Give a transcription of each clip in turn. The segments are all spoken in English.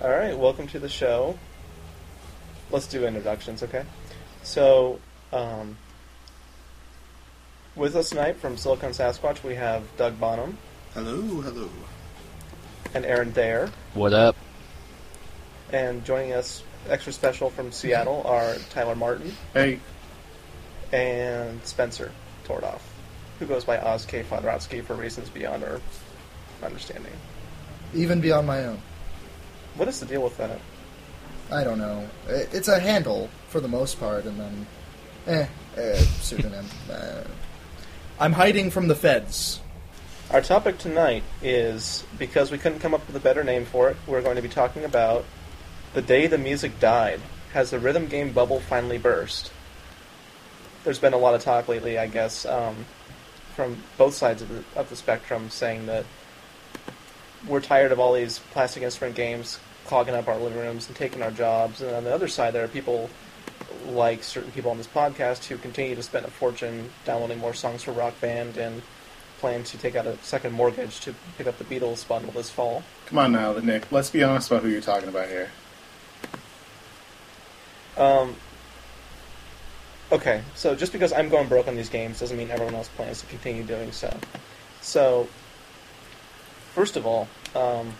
All right, welcome to the show. Let's do introductions, okay? So, um, with us tonight from Silicon Sasquatch, we have Doug Bonham Hello, hello. and Aaron Thayer. What up? And joining us, extra special from Seattle, are Tyler Martin Hey, and Spencer Tordoff, who goes by Oz K. Fodorotsky for reasons beyond our understanding. even beyond my own. What is the deal with that? I don't know. It- It's a handle for the most part, and then, eh, eh pseudonym. eh. I'm hiding from the feds. Our topic tonight is because we couldn't come up with a better name for it, we're going to be talking about the day the music died. Has the rhythm game bubble finally burst? There's been a lot of talk lately, I guess, um, from both sides of the, of the spectrum, saying that we're tired of all these plastic instrument games clogging up our living rooms and taking our jobs. And on the other side, there are people like certain people on this podcast who continue to spend a fortune downloading more songs for Rock Band and plan to take out a second mortgage to pick up the Beatles bundle this fall. come on now, Nick. Let's be honest about who you're talking about here. Um, okay, so just because I'm going broke on these games doesn't mean everyone else plans to continue doing so. So, first of all, um,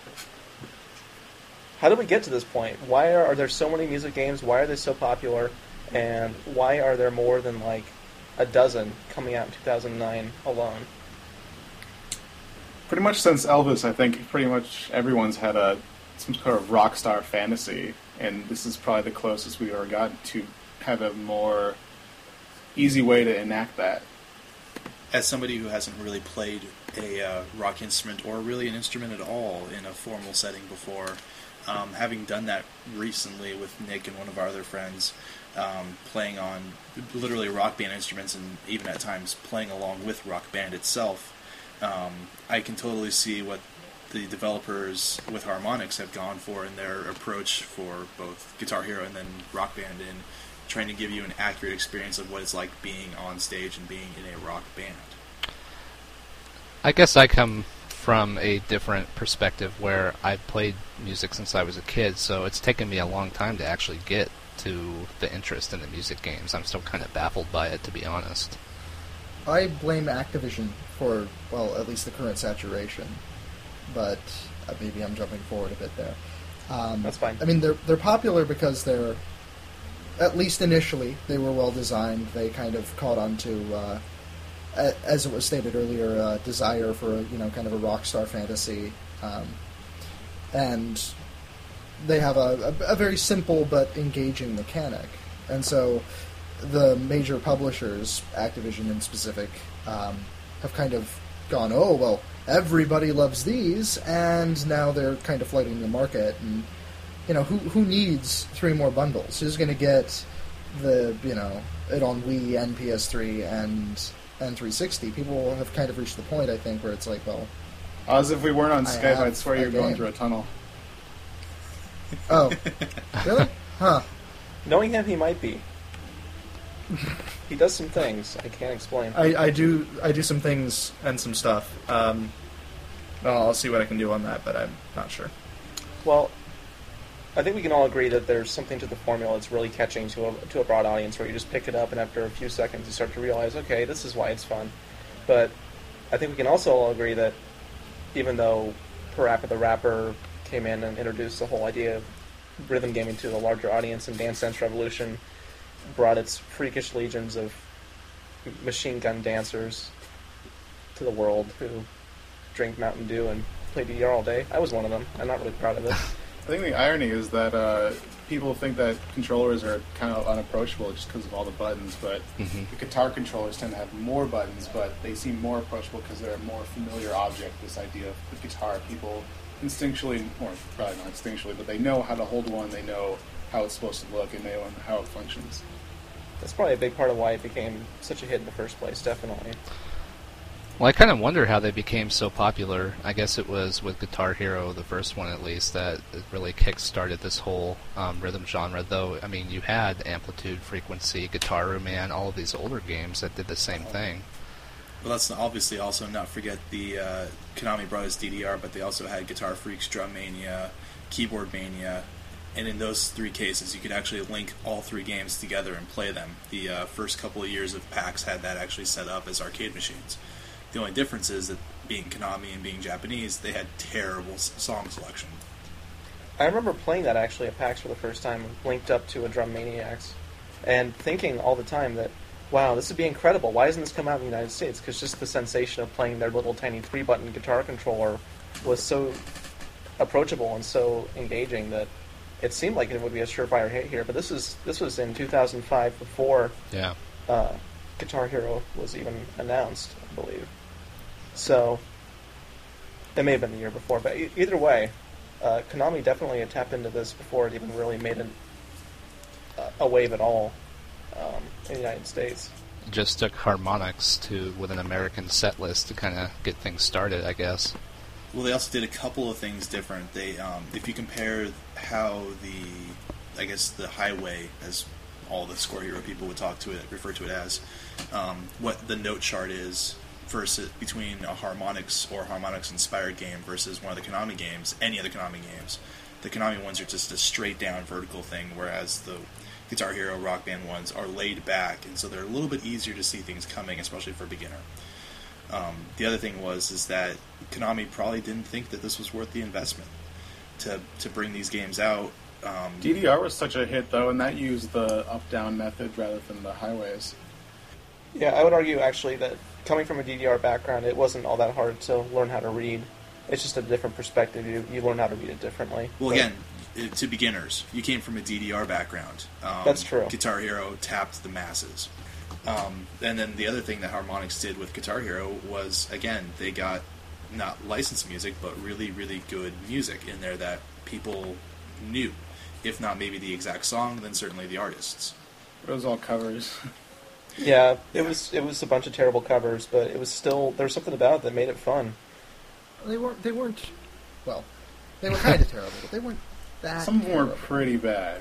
how did we get to this point? Why are, are there so many music games? Why are they so popular? And why are there more than like a dozen coming out in 2009 alone? Pretty much since Elvis, I think pretty much everyone's had a some sort of rock star fantasy, and this is probably the closest we've ever gotten to have a more easy way to enact that. as somebody who hasn't really played a uh, rock instrument or really an instrument at all in a formal setting before, um, having done that recently with Nick and one of our other friends, um, playing on literally rock band instruments and even at times playing along with rock band itself, um, I can totally see what the developers with Harmonix have gone for in their approach for both Guitar Hero and then Rock Band in trying to give you an accurate experience of what it's like being on stage and being in a rock band. I guess I come from a different perspective where I've played music since I was a kid, so it's taken me a long time to actually get to the interest in the music games. I'm still kind of baffled by it, to be honest. I blame Activision for, well, at least the current saturation. But uh, maybe I'm jumping forward a bit there. Um, That's fine. I mean, they're they're popular because they're, at least initially, they were well designed. They kind of caught on to, uh, a- as it was stated earlier, a desire for a, you know kind of a rock star fantasy, um, and they have a, a, a very simple but engaging mechanic. And so, the major publishers, Activision in specific, um, have kind of gone, oh well, everybody loves these, and now they're kind of flooding the market. And you know, who who needs three more bundles? Who's going to get the you know it on Wii and PS3 and and 360? People have kind of reached the point, I think, where it's like, well, As if we weren't on I Skype, I'd swear you're going through a tunnel. oh, really? Huh? Knowing him, he might be. he does some things I can't explain. I, I do I do some things and some stuff. Um, well, I'll see what I can do on that, but I'm not sure. Well, I think we can all agree that there's something to the formula that's really catching to a, to a broad audience where you just pick it up and after a few seconds you start to realize, okay, this is why it's fun. But I think we can also all agree that even though Parappa the Rapper came in and introduced the whole idea of rhythm gaming to the larger audience and Dance Dance Revolution brought its freakish legions of machine gun dancers to the world who drink Mountain Dew and play DDR all day. I was one of them. I'm not really proud of it. I think the irony is that uh, people think that controllers are kind of unapproachable just because of all the buttons, but Mhm. the guitar controllers tend to have more buttons, but they seem more approachable because they're a more familiar object. This idea of the guitar, people instinctually, or probably not instinctually, but they know how to hold one, they know how it's supposed to look, and they know how it functions. That's probably a big part of why it became such a hit in the first place, definitely. Well, I kind of wonder how they became so popular. I guess it was with Guitar Hero, the first one at least, that it really kick-started this whole um, rhythm genre. Though, I mean, you had Amplitude, Frequency, Gitaroo Man, all of these older games that did the same thing. Well, let's obviously also not forget the uh, Konami Brothers DDR, but they also had Guitar Freaks, Drum Mania, Keyboard Mania, and in those three cases, you could actually link all three games together and play them. The uh, first couple of years of PAX had that actually set up as arcade machines. The only difference is that being Konami and being Japanese, they had terrible song selection. I remember playing that actually at PAX for the first time, linked up to a Drum Maniacs, and thinking all the time that, wow, this would be incredible. Why hasn't this come out in the United States? Because just the sensation of playing their little tiny three button guitar controller was so approachable and so engaging that it seemed like it would be a surefire hit here. But this is this was in 2005 before Yeah. uh, Guitar Hero was even announced, I believe. So it may have been the year before, but e- either way, uh, Konami definitely had tapped into this before it even really made an, uh, a wave at all um, in the United States. Just took Harmonix to with an American set list to kind of get things started, I guess. Well, they also did a couple of things different. They, um, if you compare how the, I guess the highway, as all the Score Hero people would talk to it, refer to it as, um, what the note chart is versus between a Harmonix or Harmonix inspired game versus one of the Konami games, any of the Konami games. The Konami ones are just a straight down vertical thing, whereas the Guitar Hero Rock Band ones are laid back, and so they're a little bit easier to see things coming, especially for a beginner. Um, the other thing was is that Konami probably didn't think that this was worth the investment to to bring these games out. Um, DDR was such a hit though, and that used the up-down method rather than the highways. Yeah, I would argue actually that coming from a DDR background, it wasn't all that hard to learn how to read. It's just a different perspective. You, you learn how to read it differently. well, But- again, uh, to beginners, you came from a DDR background. Um, That's true. Guitar Hero tapped the masses, um, and then the other thing that Harmonix did with Guitar Hero was again they got not licensed music, but really, really good music in there that people knew. If not maybe the exact song, then certainly the artists. It was all covers. Yeah, it was it was a bunch of terrible covers, but it was still there was something about it that made it fun. They weren't. They weren't. Well, they were kind of terrible, but they weren't that. Some of them were terrible. pretty bad.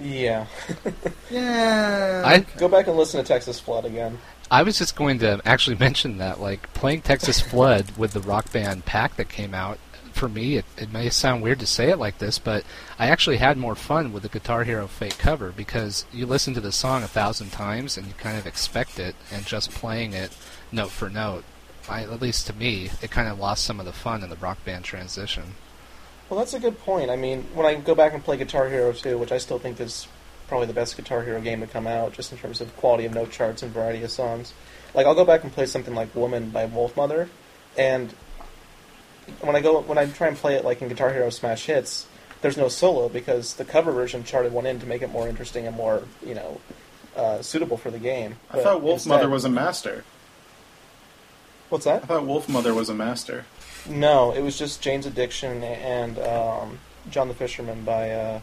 Yeah, Yeah. I- okay. go back and listen to Texas Flood again. I was just going to actually mention that, like playing Texas Flood with the Rock Band pack that came out. For me, it, it may sound weird to say it like this, but I actually had more fun with the Guitar Hero fake cover because you listen to the song a thousand times and you kind of expect it, and just playing it note for note, I, at least to me, it kind of lost some of the fun in the Rock Band transition. Well, that's a good point. I mean, when I go back and play Guitar Hero 2, which I still think is probably the best Guitar Hero game to come out, just in terms of quality of note charts and variety of songs. Like, I'll go back and play something like "Woman" by Wolfmother, and when I go when I try and play it like in Guitar Hero Smash Hits, there's no solo because the cover version charted one in to make it more interesting and more, you know, uh, suitable for the game. I thought Wolf instead- Mother was a master. What's that? I thought Wolfmother was a master. No, it was just Jane's Addiction and um, John the Fisherman by uh,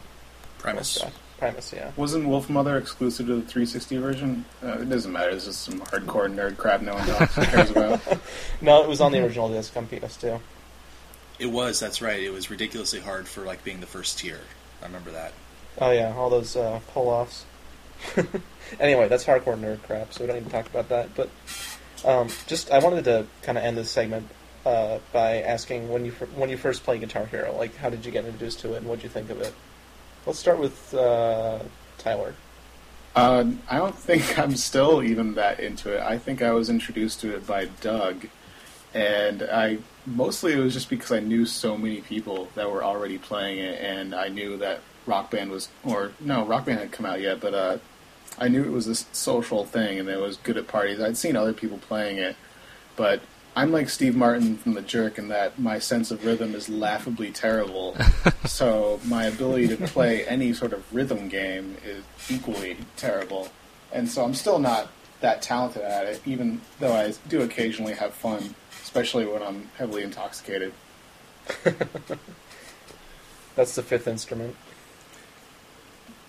Primus. Primus, yeah. Wasn't Wolfmother exclusive to the 360 version? Uh, it doesn't matter. It's just some hardcore nerd crap no one talks, cares about. No, it was on the original disc on PS2. It was. That's right. It was ridiculously hard for like being the first tier. I remember that. Oh yeah, all those uh, pull-offs. anyway, that's hardcore nerd crap, so we don't need to talk about that. But um, just, I wanted to kind of end this segment uh, by asking when you fir- when you first played Guitar Hero, like how did you get introduced to it, and what did you think of it? Let's start with uh, Tyler. Uh, I don't think I'm still even that into it. I think I was introduced to it by Doug, and I mostly it was just because I knew so many people that were already playing it, and I knew that Rock Band was, or no, Rock Band hadn't come out yet, but uh, I knew it was this social thing, and it was good at parties. I'd seen other people playing it, but I'm like Steve Martin from The Jerk in that my sense of rhythm is laughably terrible. so my ability to play any sort of rhythm game is equally terrible. And so I'm still not that talented at it, even though I do occasionally have fun, especially when I'm heavily intoxicated. That's the fifth instrument.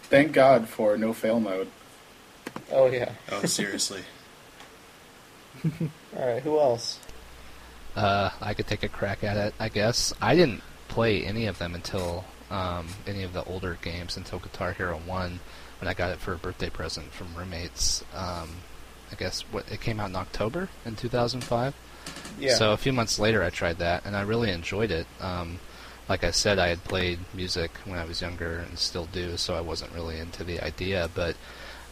Thank God for no fail mode. Oh yeah. Oh, seriously. All right. Who else? Uh, I could take a crack at it, I guess. I didn't play any of them until um, any of the older games until Guitar Hero One, when I got it for a birthday present from roommates. Um, I guess what it came out in October in 2005. Yeah. So a few months later, I tried that, and I really enjoyed it. Um, like I said, I had played music when I was younger and still do, so I wasn't really into the idea. But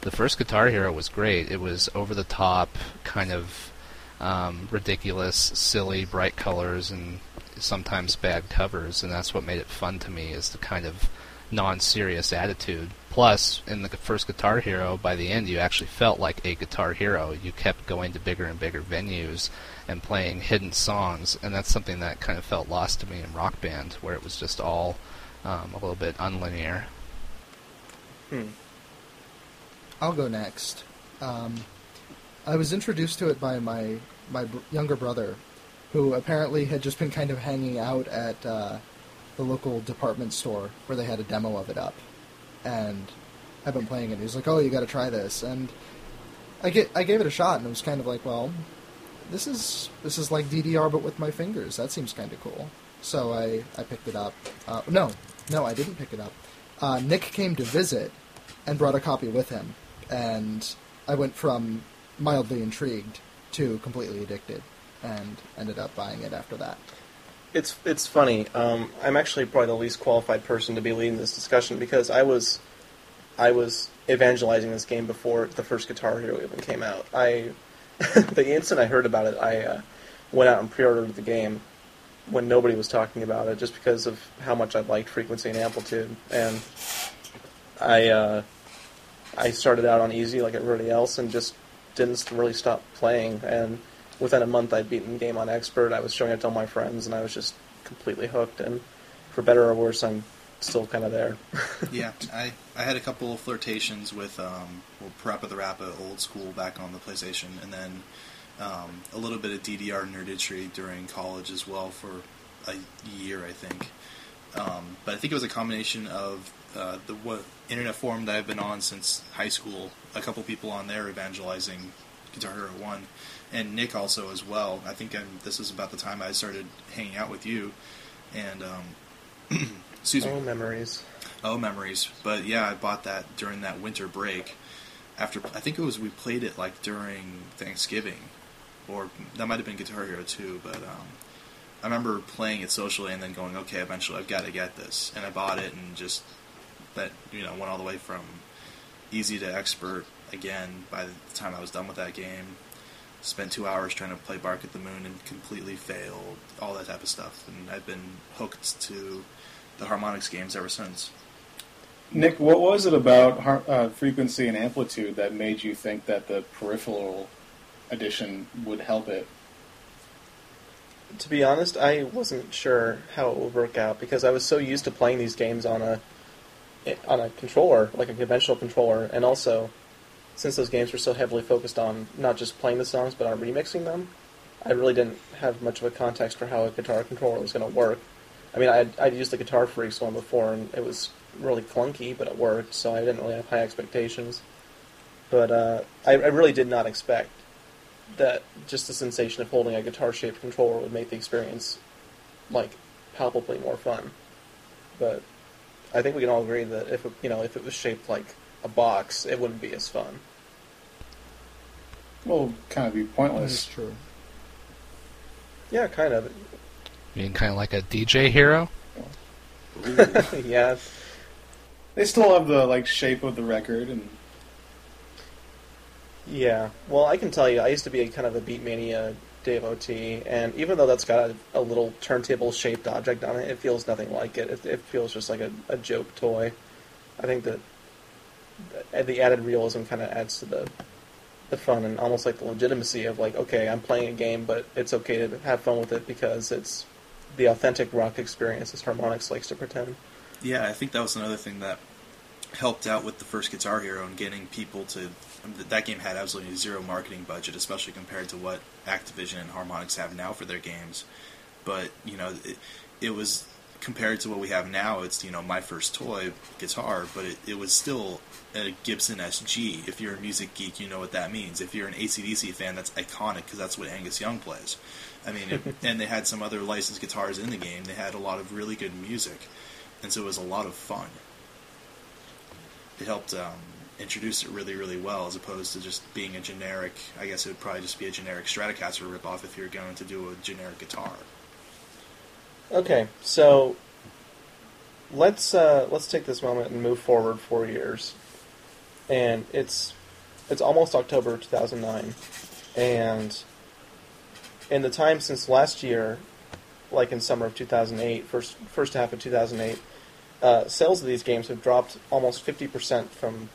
the first Guitar Hero was great. It was over the top, kind of um, ridiculous, silly, bright colors, and sometimes bad covers, and that's what made it fun to me. Is the kind of non-serious attitude. Plus, in the first Guitar Hero, by the end, you actually felt like a Guitar Hero. You kept going to bigger and bigger venues and playing hidden songs, and that's something that kind of felt lost to me in Rock Band, where it was just all um, a little bit unlinear. Hmm. I'll go next. Um, I was introduced to it by my my br- younger brother, who apparently had just been kind of hanging out at uh, the local department store where they had a demo of it up, and I've been playing it. He's like, "Oh, you got to try this," and I get I gave it a shot, and it was kind of like, well, this is this is like DDR but with my fingers. That seems kind of cool. So I I picked it up. Uh, no, no, I didn't pick it up. Uh, Nick came to visit and brought a copy with him, and I went from mildly intrigued to completely addicted, and ended up buying it after that. It's it's funny. Um, I'm actually probably the least qualified person to be leading this discussion because I was I was evangelizing this game before the first Guitar Hero even came out. I the instant I heard about it, I uh, went out and pre-ordered the game when nobody was talking about it, just because of how much I liked frequency and amplitude. And I uh, I started out on easy like everybody else, and just didn't really stop playing. And within a month, I'd beaten the game on expert. I was showing it to all my friends, and I was just completely hooked. And for better or worse, I'm still kind of there. yeah, I, I had a couple of flirtations with um, well, Parappa the Rapper old school back on the PlayStation, and then um, a little bit of DDR nerditry during college as well for a year, I think. Um, but I think it was a combination of uh, the what, internet forum that I've been on since high school. A couple people on there evangelizing Guitar Hero One, and Nick also as well. I think I'm, this was about the time I started hanging out with you, and um, excuse me. oh, memories. Oh, memories. But yeah, I bought that during that winter break. After I think it was we played it like during Thanksgiving, or that might have been Guitar Hero too. But um, I remember playing it socially and then going, okay, eventually I've got to get this, and I bought it and just that you know went all the way from easy to expert again. By the time I was done with that game, spent two hours trying to play Bark at the Moon and completely failed. All that type of stuff, and I've been hooked to the Harmonix games ever since. Nick, what was it about har- uh, frequency and amplitude that made you think that the peripheral edition would help it? To be honest, I wasn't sure how it would work out because I was so used to playing these games on a on a controller, like a conventional controller, and also since those games were so heavily focused on not just playing the songs but on remixing them, I really didn't have much of a context for how a guitar controller was going to work. I mean, I'd, I'd used the Guitar Freaks one before, and it was really clunky, but it worked, so I didn't really have high expectations. But uh, I, I really did not expect that just the sensation of holding a guitar-shaped controller would make the experience like palpably more fun. But I think we can all agree that if it, you know if it was shaped like a box, it wouldn't be as fun. Well, kind of be pointless. That is pointless. true. Yeah, kind of. I mean, kind of like a DJ hero. yeah, They still have the like shape of the record, and yeah. Well, I can tell you, I used to be a kind of a Beatmania devotee, and even though that's got a, a little turntable-shaped object on it, it feels nothing like it. It, it feels just like a, a joke toy. I think that the, added realism kind of adds to the the fun and almost like the legitimacy of like, okay, I'm playing a game, but it's okay to have fun with it because it's the authentic rock experience, as Harmonix likes to pretend. Yeah, I think that was another thing that helped out with the first Guitar Hero and getting people to. I mean, that game had absolutely zero marketing budget, especially compared to what Activision and Harmonix have now for their games. But you know, it, it was compared to what we have now. It's you know my first toy guitar, but it, it was still a Gibson SG. If you're a music geek, you know what that means. If you're an ACDC fan, that's iconic because that's what Angus Young plays. I mean, it, and they had some other licensed guitars in the game. They had a lot of really good music, and so it was a lot of fun. It helped um, introduce it really, really well, as opposed to just being a generic. I guess it would probably just be a generic Stratocaster ripoff if you're going to do a generic guitar. Okay, so let's uh, let's take this moment and move forward four years, and it's it's almost October 2009, and in the time since last year, like in summer of 2008, first first half of 2008, uh, sales of these games have dropped almost 50% from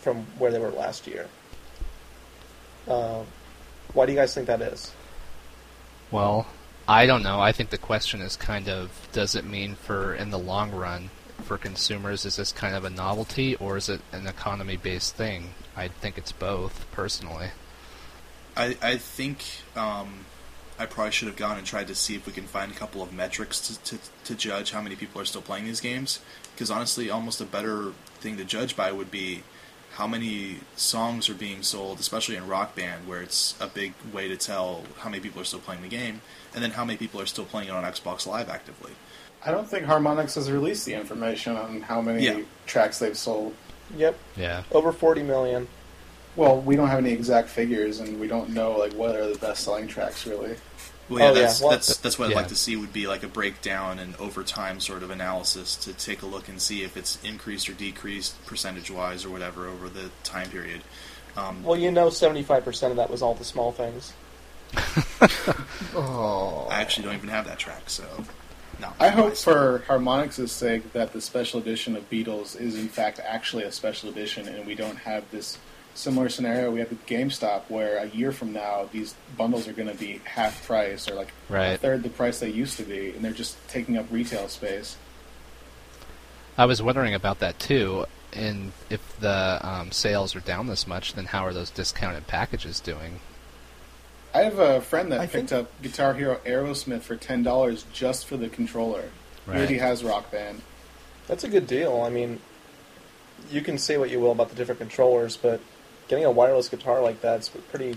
from where they were last year. Uh, why do you guys think that is? Well, I don't know. I think the question is kind of does it mean for in the long run for consumers is this kind of a novelty or is it an economy based thing? I think it's both personally. I, I think um, I probably should have gone and tried to see if we can find a couple of metrics to, to, to judge how many people are still playing these games. Because honestly, almost a better thing to judge by would be how many songs are being sold, especially in Rock Band, where it's a big way to tell how many people are still playing the game, and then how many people are still playing it on Xbox Live actively. I don't think Harmonix has released the information on how many Yeah. tracks they've sold. Yep, Yeah. over 40 million. Well, we don't have any exact figures, and we don't know like what are the best-selling tracks really. Well, yeah, Oh, yeah. that's, Well, that's that's what I'd like to see would be like a breakdown and over time sort of analysis to take a look and see if it's increased or decreased percentage wise or whatever over the time period. Um, Well, you know, 75% of that was all the small things. Oh. I actually don't even have that track, so no. I hope for Harmonix's sake that the special edition of Beatles is in fact actually a special edition, and we don't have this similar scenario we have with GameStop, where a year from now these bundles are going to be half price or like a third the price they used to be, and they're just taking up retail space. I was wondering about that too. And if the um, sales are down this much, then how are those discounted packages doing? I have a friend that I picked think- up Guitar Hero Aerosmith for ten dollars just for the controller. He already has Rock Band. That's a good deal. I mean, you can say what you will about the different controllers, but getting a wireless guitar like that's pretty,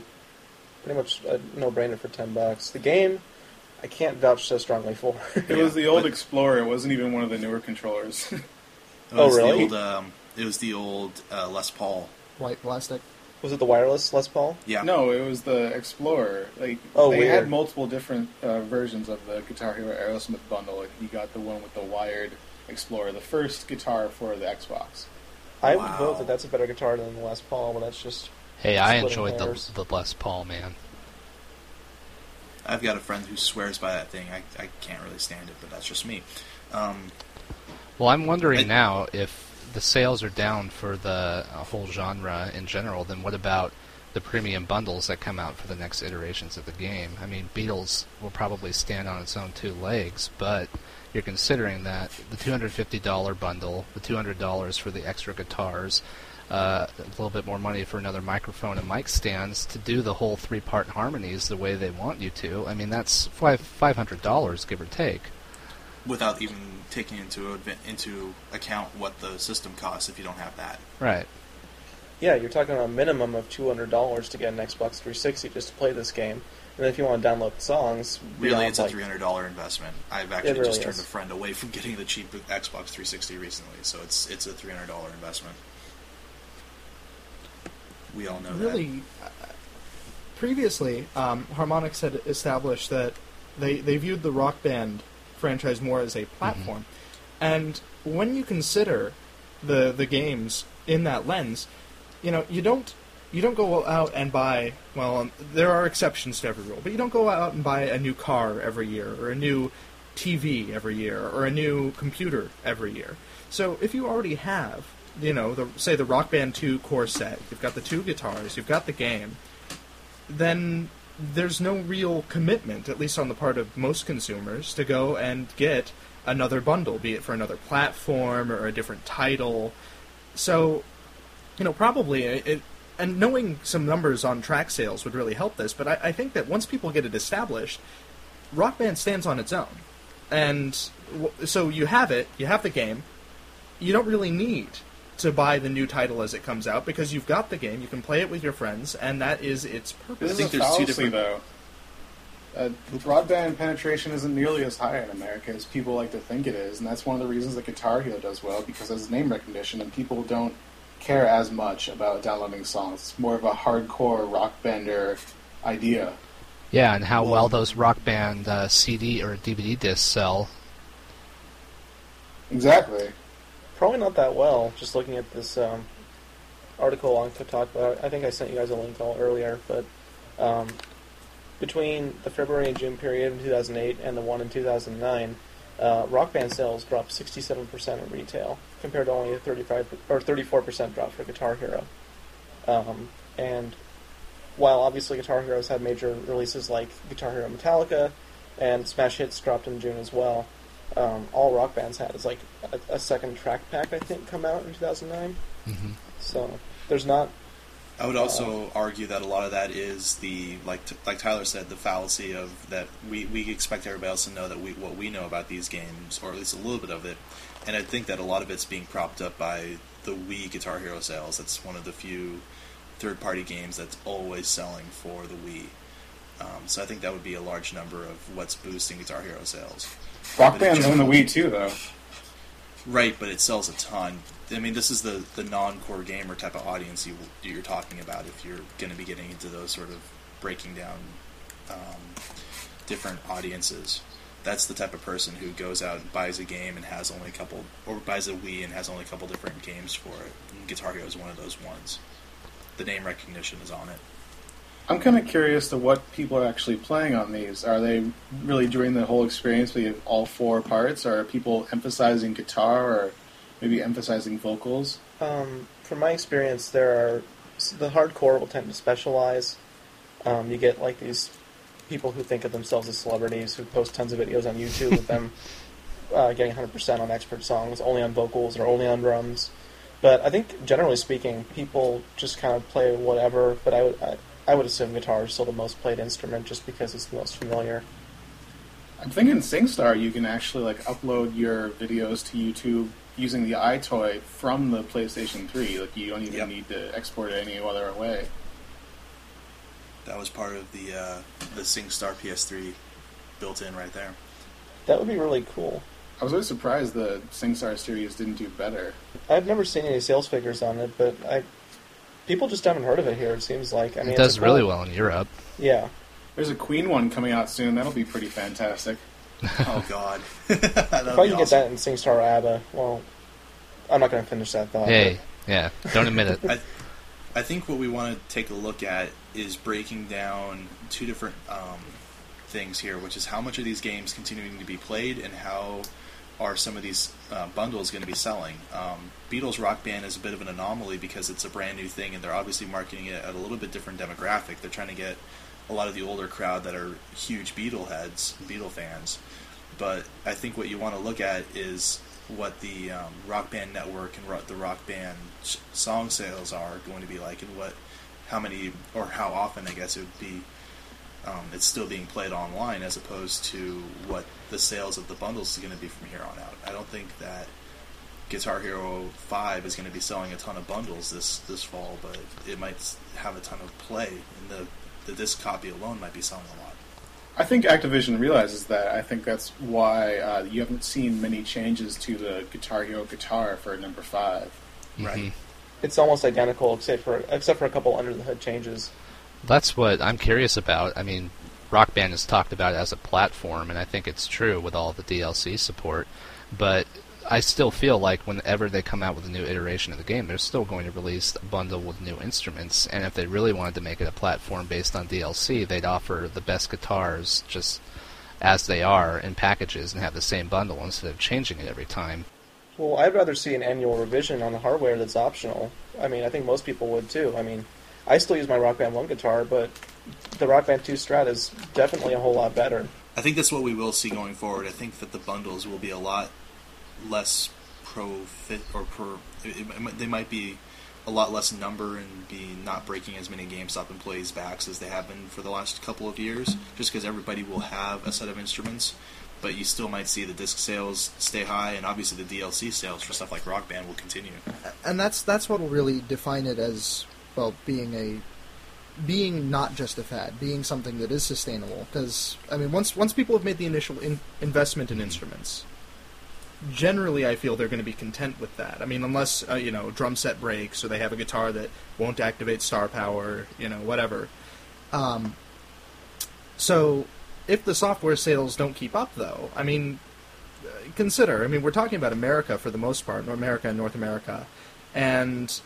pretty much a no-brainer for ten bucks. The game, I can't vouch so strongly for. It Yeah, was the old but- Explorer. It wasn't even one of the newer controllers. it Oh, was really? The old, um, it was the old uh, Les Paul. White plastic. Was it the wireless Les Paul? Yeah. No, it was the Explorer. Like Oh, they weird. had multiple different uh, versions of the Guitar Hero Aerosmith bundle. Like you got the one with the wired Explorer, the first guitar for the Xbox. I would Wow. vote that that's a better guitar than the Les Paul, but that's just Hey, I Splitting enjoyed the, hairs. the Les Paul, man. I've got a friend who swears by that thing. I, I can't really stand it, but that's just me. Um, Well, I'm wondering I- now if the sales are down for the uh, whole genre in general, then what about the premium bundles that come out for the next iterations of the game? I mean, Beatles will probably stand on its own two legs, but you're considering that the $250 bundle, the $200 for the extra guitars, uh, a little bit more money for another microphone and mic stands to do the whole three-part harmonies the way they want you to. I mean, that's five five hundred dollars, give or take. without even taking into into account what the system costs if you don't have that. Right. yeah. You're talking about a minimum of two hundred dollars to get an Xbox 360 just to play this game, and then if you want to download the songs, Really, beyond, it's a three hundred dollar investment. I've actually really just turned is. a friend away from getting the cheap Xbox 360 recently, so it's it's a three hundred dollar investment. We all know that. really previously um, harmonix had established that they, they viewed the rock band franchise more as a platform. And when you consider the the games in that lens you know you don't you don't go out and buy well um, there are exceptions to every rule but you don't go out and buy a new car every year or a new TV every year or a new computer every year. So if you already have you know the say the Rock Band 2 core set you've got the two guitars you've got the game then there's no real commitment at least on the part of most consumers to go and get another bundle be it for another platform or a different title so you know, probably it, and knowing some numbers on track sales would really help this. But I, I think that once people get it established, Rock Band stands on its own, and w- so you have it, you have the game. You don't really need to buy the new title as it comes out because you've got the game. You can play it with your friends, and that is its purpose. This think is a there's two different- though. Uh, broadband penetration isn't nearly as high in America as people like to think it is, and that's one of the reasons that Guitar Hero does well because it has name recognition, and people don't care as much about downloading songs. It's more of a hardcore rock bender idea. Yeah, and how well, Well- those rock band uh, CD or DVD discs sell. Exactly. Probably not that well. Just looking at this um, article on Kotaku, I think I sent you guys a link all earlier, but um, between the February and June period in 2008 and the one in 2009, uh, Rock Band sales dropped 67% in retail, compared to only a 35 or 34% drop for Guitar Hero. Um, and while obviously Guitar Heroes had major releases like Guitar Hero Metallica and Smash Hits dropped in June as well, um, all Rock Band's had is like a, a second track pack I think come out in 2009. hmm So there's not I would also argue that a lot of that is the like t- like Tyler said the fallacy of that we, we expect everybody else to know that we what we know about these games or at least a little bit of it, and I think that a lot of it's being propped up by the Wii Guitar Hero sales. That's one of the few third party games that's always selling for the Wii. Um, so I think that would be a large number of what's boosting Guitar Hero sales. Rock Band's on the Wii too, though. Right, but it sells a ton. I mean, this is the, the non-core gamer type of audience you, you're talking about if you're going to be getting into those sort of breaking down um, different audiences. That's the type of person who goes out and buys a game and has only a couple, or buys a Wii and has only a couple different games for it. And Guitar Hero is one of those ones. The name recognition is on it. I'm kind of curious to what people are actually playing on these. Are they really doing the whole experience with all four parts, or are people emphasizing guitar, or maybe emphasizing vocals? Um, from my experience, there are the hardcore will tend to specialize. Um, you get like these people who think of themselves as celebrities who post tons of videos on YouTube with them uh, getting 100% on expert songs, only on vocals or only on drums. But I think generally speaking, people just kind of play whatever. But I would I, I would assume guitar is still the most played instrument just because it's the most familiar. I'm thinking SingStar, you can actually like upload your videos to YouTube using the EyeToy from the PlayStation 3. Like you don't even Yep. need to export it any other way. That was part of the uh, the SingStar PS3 built in right there. That would be really cool. I was always surprised the SingStar series didn't do better. I've never seen any sales figures on it, but I people just haven't heard of it here. It seems like I mean it does really cool- well in Europe. Yeah, There's a Queen one coming out soon. That'll be pretty fantastic. Oh God! If I be can get that in SingStar ABBA, well, I'm not going to finish that thought. Hey, yeah, don't admit it. I, I think what we want to take a look at is breaking down two different um, things here, which is how much are these games continuing to be played, and how are some of these uh, bundles going to be selling. Um, Beatles Rock Band is a bit of an anomaly because it's a brand new thing, and they're obviously marketing it at a little bit different demographic. They're trying to get a lot of the older crowd that are huge Beatle heads, Beatle fans. But I think what you want to look at is what the um, Rock Band Network and ro- the Rock Band song sales are going to be like, and what, how many or how often I guess it would be. Um, it's still being played online as opposed to what the sales of the bundles is going to be from here on out. I don't think that Guitar Hero Five is going to be selling a ton of bundles this this fall, but it might have a ton of play, and the the disc copy alone might be selling a lot. I think Activision realizes that. I think that's why uh, you haven't seen many changes to the Guitar Hero guitar for number five. Right. Mhm. it's almost identical except for except for a couple under the hood changes. That's what I'm curious about. I mean, Rock Band has talked about as a platform, and I think it's true with all the DLC support. But I still feel like whenever they come out with a new iteration of the game, they're still going to release a bundle with new instruments. And if they really wanted to make it a platform based on DLC, they'd offer the best guitars just as they are in packages and have the same bundle instead of changing it every time. Well, I'd rather see an annual revision on the hardware that's optional. I mean, I think most people would too. I mean, I still use my Rock Band 1 guitar, but the Rock Band 2 Strat is definitely a whole lot better. I think that's what we will see going forward. I think that the bundles will be a lot less profit or per. It, it, they might be a lot less number and be not breaking as many GameStop employees' backs as they have been for the last couple of years. Just because everybody will have a set of instruments, but you still might see the disc sales stay high, and obviously the DLC sales for stuff like Rock Band will continue. and that's that's what will really define it as well being a being not just a fad, being something that is sustainable. Because I mean, once once people have made the initial in, investment in instruments, generally I feel they're going to be content with that. I mean, unless uh, you know drum set breaks or they have a guitar that won't activate star power, you know, whatever. Um, so if the software sales don't keep up, though, I mean, consider. I mean, we're talking about America for the most part, North America and North America, and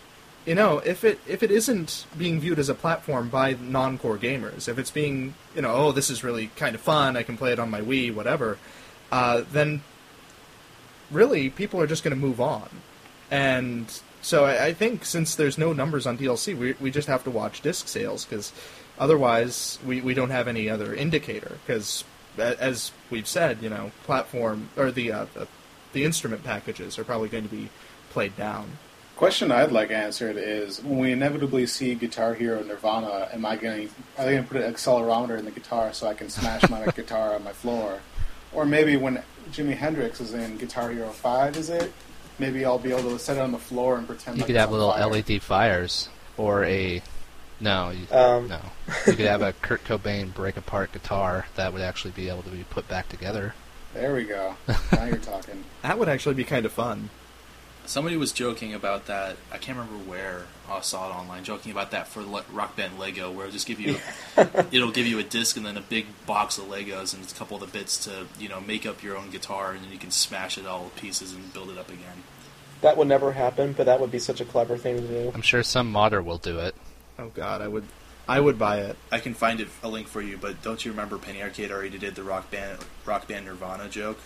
you know, if it if it isn't being viewed as a platform by non-core gamers, if it's being you know, oh, this is really kind of fun, I can play it on my Wii, whatever, uh, then really people are just going to move on, and so I, I think since there's no numbers on DLC, we we just have to watch disc sales because otherwise we, we don't have any other indicator because as we've said, you know, platform or the, uh, the the instrument packages are probably going to be played down. Question I'd like answered is when we inevitably see Guitar Hero Nirvana, am I going? Are they going to put an accelerometer in the guitar so I can smash my guitar on my floor? Or maybe when Jimi Hendrix is in Guitar Hero Five, is it? Maybe I'll be able to set it on the floor and pretend. You like could have on little fire. LED fires or a no, you, Um, no. You could have a Kurt Cobain break apart guitar that would actually be able to be put back together. There we go. Now you're talking. That would actually be kind of fun. Somebody was joking about that. I can't remember where I saw it online. Joking about that for Le- Rock Band Lego, where it'll just give you, it'll give you a disc and then a big box of Legos and a couple of the bits to you know make up your own guitar, and then you can smash it all to pieces and build it up again. That would never happen, but that would be such a clever thing to do. I'm sure some modder will do it. Oh God, I would, I would buy it. I can find it a link for you, but don't you remember Penny Arcade already did the Rock Band Rock Band Nirvana joke?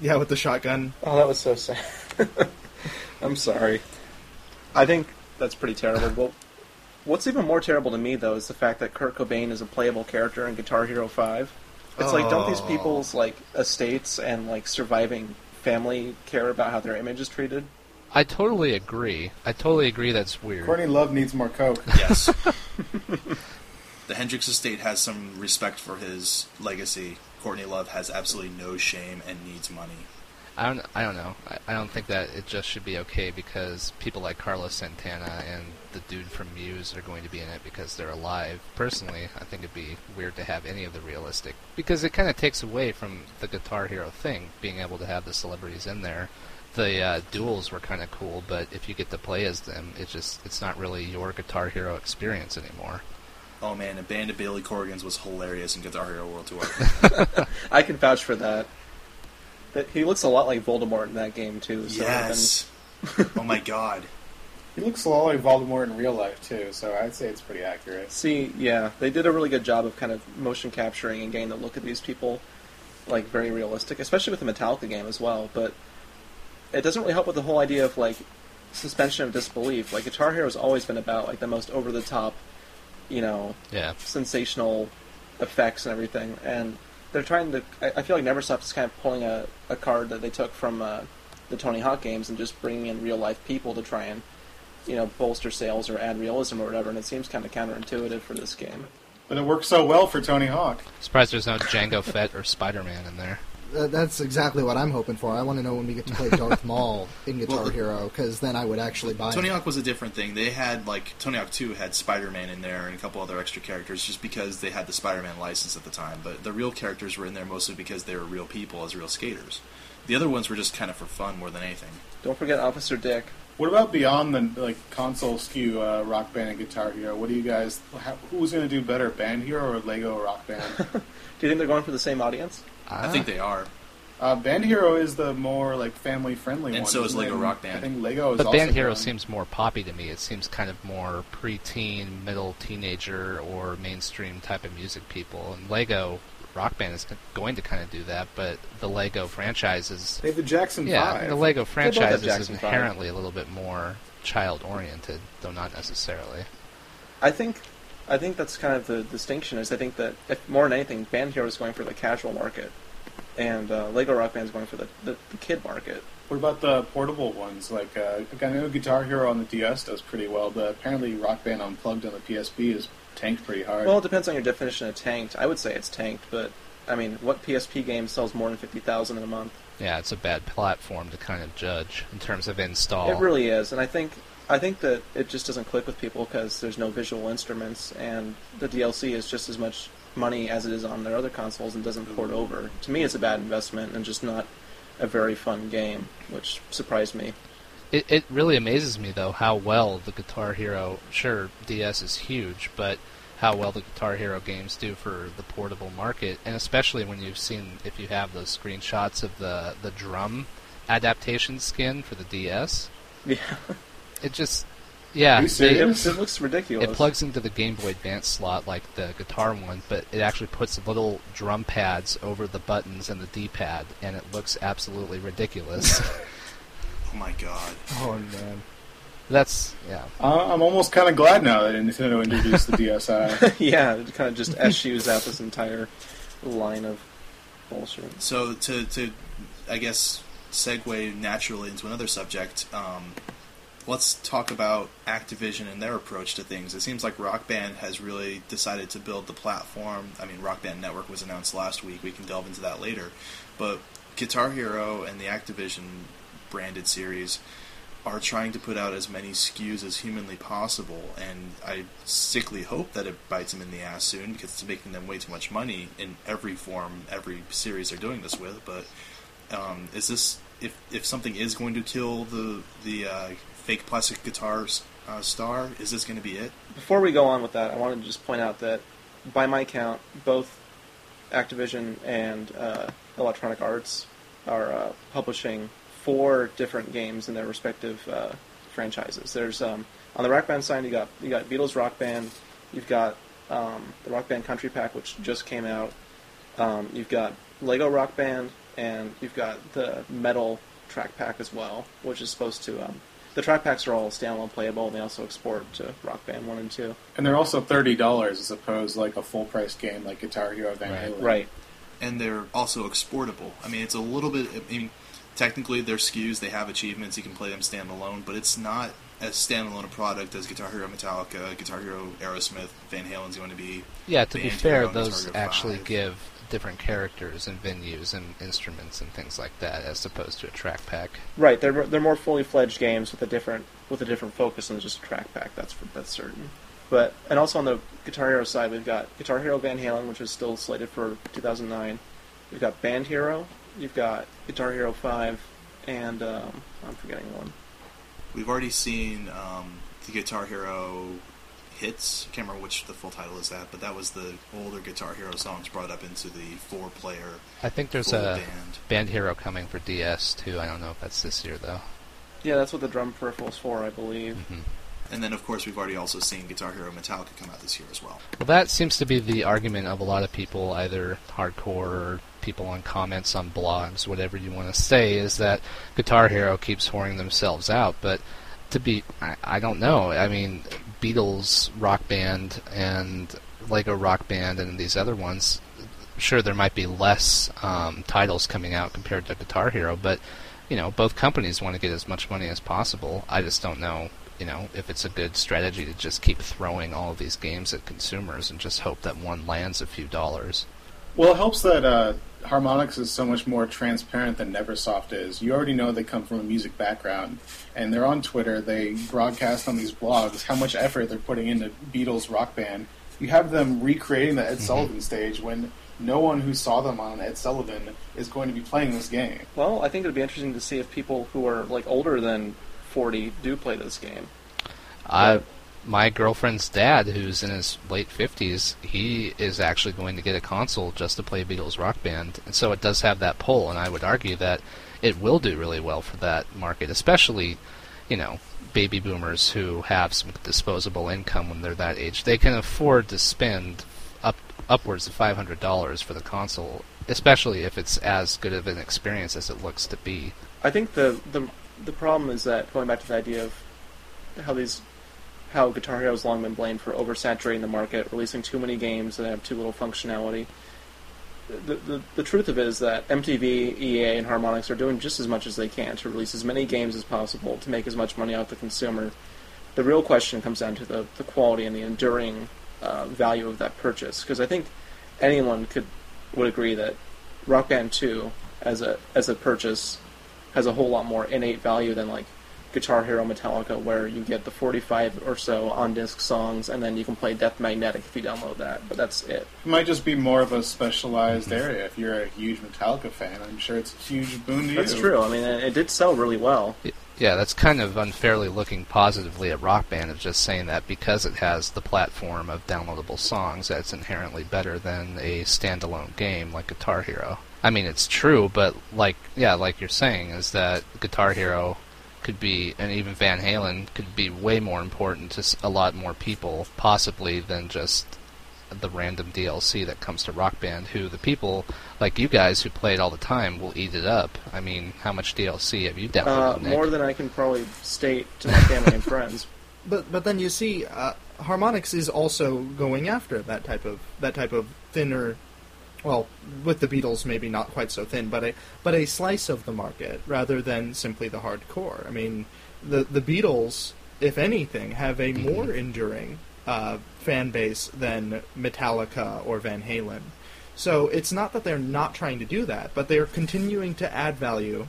Yeah, with the shotgun. Oh, that was so sad. I'm sorry. I think that's pretty terrible. Well, what's even more terrible to me, though, is the fact that Kurt Cobain is a playable character in Guitar Hero 5. It's like, don't these Oh. people's like estates and like surviving family care about how their image is treated? I totally agree. I totally agree that's weird. Courtney Love needs more coke. Yes. the Hendrix estate has some respect for his legacy. Courtney Love has absolutely no shame and needs money. I don't. I don't know. I, I don't think that it just should be okay because people like Carlos Santana and the dude from Muse are going to be in it because they're alive. Personally, I think it'd be weird to have any of the realistic because it kind of takes away from the Guitar Hero thing, being able to have the celebrities in there. The uh, duels were kind of cool, but if you get to play as them, it's just it's not really your Guitar Hero experience anymore. Oh man, a band of Billy Corgans was hilarious in Guitar Hero World Tour. I can vouch for that. That he looks a lot like Voldemort in that game too. So yes. oh my god. He looks a lot like Voldemort in real life too, so I'd say it's pretty accurate. See, yeah, they did a really good job of kind of motion capturing and getting the look of these people like very realistic, especially with the Metallica game as well. But it doesn't really help with the whole idea of like suspension of disbelief. Like Guitar Hero has always been about like the most over the top, you know, Yeah. sensational effects and everything. And they're trying to. I, I feel like NeverSoft is kind of pulling a, a card that they took from uh, the Tony Hawk games and just bringing in real life people to try and, you know, bolster sales or add realism or whatever. And it seems kind of counterintuitive for this game. But it works so well for Tony Hawk. Surprised there's no Jango Fett or Spider Man in there. That's exactly what I'm hoping for. I want to know when we get to play Darth Maul in Guitar Well, Hero, because then I would actually buy Tony it. Hawk was a different thing. They had like Tony Hawk 2 had Spider-Man in there and a couple other extra characters just because they had the Spider-Man license at the time. But the real characters were in there mostly because they were real people as real skaters. The other ones were just kind of for fun more than anything. Don't forget Officer Dick. What about beyond the like console skew uh, Rock Band and Guitar Hero? What do you guys? How, who's going to do better, Band Hero or Lego Rock Band? Do you think they're going for the same audience? I think they are. uh, Band Hero is the more like family friendly And one. so is isn't it? Lego Rock Band. I think Lego is. But also Band Hero growing. seems more poppy to me. It seems kind of more preteen, middle teenager, or mainstream type of music people. And Lego Rock Band is going to kind of do that, but the Lego franchise is They have the Jackson yeah, Five. the Lego have franchise is Jackson Five. inherently a little bit more child oriented, though not necessarily. I think, I think that's kind of the distinction. Is I think that if more than anything, Band Hero is going for the casual market, and uh, Lego Rock Band is going for the, the, the kid market. What about the portable ones? Like uh, I know Guitar Hero on the DS does pretty well, but apparently Rock Band Unplugged on the PSP is tanked pretty hard. Well, it depends on your definition of tanked. I would say it's tanked, but I mean, what PSP game sells more than fifty thousand in a month? Yeah, it's a bad platform to kind of judge in terms of install. It really is, and I think I think that it just doesn't click with people because there's no visual instruments, and the DLC is just as much money as it is on their other consoles and doesn't port over. To me, it's a bad investment and just not a very fun game, which surprised me. It, it really amazes me though how well the Guitar Hero. Sure, DS is huge, but how well the Guitar Hero games do for the portable market, and especially when you've seen if you have those screenshots of the the drum adaptation skin for the DS. Yeah, It just yeah, they- it, it looks ridiculous. it plugs into the Game Boy Advance slot like the guitar one, but it actually puts little drum pads over the buttons and the D-pad, and it looks absolutely ridiculous. Oh my god. oh man, that's yeah. Uh, I'm almost kind of glad now that Nintendo introduced the DSi. yeah, it kind of just eschews out this entire line of bullshit. So to to I guess segue naturally into another subject. Um, let's talk about Activision and their approach to things. It seems like Rock Band has really decided to build the platform. I mean, Rock Band Network was announced last week. We can delve into that later. But Guitar Hero and the Activision branded series are trying to put out as many SKUs as humanly possible, and I sickly hope that it bites them in the ass soon because it's making them way too much money in every form, every series they're doing this with. But um, is this if if something is going to kill the the uh, fake plastic guitars uh, star? Is this going to be it? Before we go on with that, I wanted to just point out that, by my count, both Activision and uh, Electronic Arts are uh, publishing four different games in their respective uh, franchises. There's um, on the Rock Band side, you got you got Beatles Rock Band, you've got um, the Rock Band Country Pack, which just came out. Um, you've got Lego Rock Band, and you've got the Metal Track Pack as well, which is supposed to. The track packs are all standalone playable, and they also export to Rock Band One and Two. and they're also thirty dollars as opposed to like a full price game like Guitar Hero Van Right. Halen. Right. and they're also exportable. I mean, it's a little bit. I mean, technically they're SKUs. They have achievements. You can play them standalone, but it's not as standalone a product as Guitar Hero Metallica, Guitar Hero Aerosmith, Van Halen's going to be. Yeah, to be fair, Hero those actually 5. give different characters and venues and instruments and things like that, as opposed to a track pack. Right. They're they're more fully fledged games with a different with a different focus than just a track pack. That's for, that's certain. But and also on the Guitar Hero side, we've got Guitar Hero Van Halen, which is still slated for 2009. We've got Band Hero. You've got Guitar Hero Five, and um, I'm forgetting one. We've already seen um, the Guitar Hero hits. I can't remember which the full title is that, but that was the older Guitar Hero songs brought up into the four-player I think there's a band. Band Hero coming for DS too. I don't know if that's this year though. Yeah, that's what the drum peripherals for, I believe. hmm And then, of course, we've already also seen Guitar Hero Metallica come out this year as well. Well, that seems to be the argument of a lot of people, either hardcore or people on comments on blogs, whatever you want to say, is that Guitar Hero keeps whoring themselves out. But to be, I, I don't know. I mean, Beatles, Rock Band, and Lego Rock Band, and these other ones. Sure, there might be less um, titles coming out compared to Guitar Hero, but you know, both companies want to get as much money as possible. I just don't know, you know, if it's a good strategy to just keep throwing all of these games at consumers and just hope that one lands a few dollars. Well, it helps that uh, Harmonix is so much more transparent than Neversoft is. You already know they come from a music background, and they're on Twitter. They broadcast on these blogs how much effort they're putting into Beatles Rock Band. You have them recreating the Ed Mhm. Sullivan stage when no one who saw them on Ed Sullivan is going to be playing this game. Well, I think it'd be interesting to see if people who are like older than 40 do play this game. I, my girlfriend's dad, who's in his late fifties, he is actually going to get a console just to play Beatles Rock Band, and so it does have that pull. And I would argue that it will do really well for that market, especially, you know, baby boomers who have some disposable income when they're that age. They can afford to spend up upwards of five hundred dollars for the console, especially if it's as good of an experience as it looks to be. I think the the the problem is that going back to the idea of how these how Guitar Hero has long been blamed for oversaturating the market, releasing too many games that have too little functionality. The, the, the truth of it is that MTV, EA, and Harmonix are doing just as much as they can to release as many games as possible to make as much money out the consumer. The real question comes down to the, the quality and the enduring uh, value of that purchase. Because I think anyone could would agree that Rock Band 2 as a as a purchase has a whole lot more innate value than like Guitar Hero Metallica, where you get the 45 or so on disc songs, and then you can play Death Magnetic if you download that. But that's it. It might just be more of a specialized area. If you're a huge Metallica fan, I'm sure it's a huge boon to That's you. true. I mean, it it did sell really well. Yeah, that's kind of unfairly looking positively at Rock Band of just saying that because it has the platform of downloadable songs, that's inherently better than a standalone game like Guitar Hero. I mean, it's true, but like, yeah, like you're saying, is that Guitar Hero could be, and even Van Halen could be way more important to a lot more people, possibly, than just the random DLC that comes to Rock Band, who the people like you guys who play it all the time will eat it up. I mean, how much DLC have you Uh, downloaded? Nick? more than I can probably state to my family and friends. But but then you see, uh, Harmonix is also going after that type of that type of thinner. Well, with the Beatles, maybe not quite so thin, but a but a slice of the market rather than simply the hardcore. I mean, the the Beatles, if anything, have a more enduring uh, fan base than Metallica or Van Halen. So it's not that they're not trying to do that, but they're continuing to add value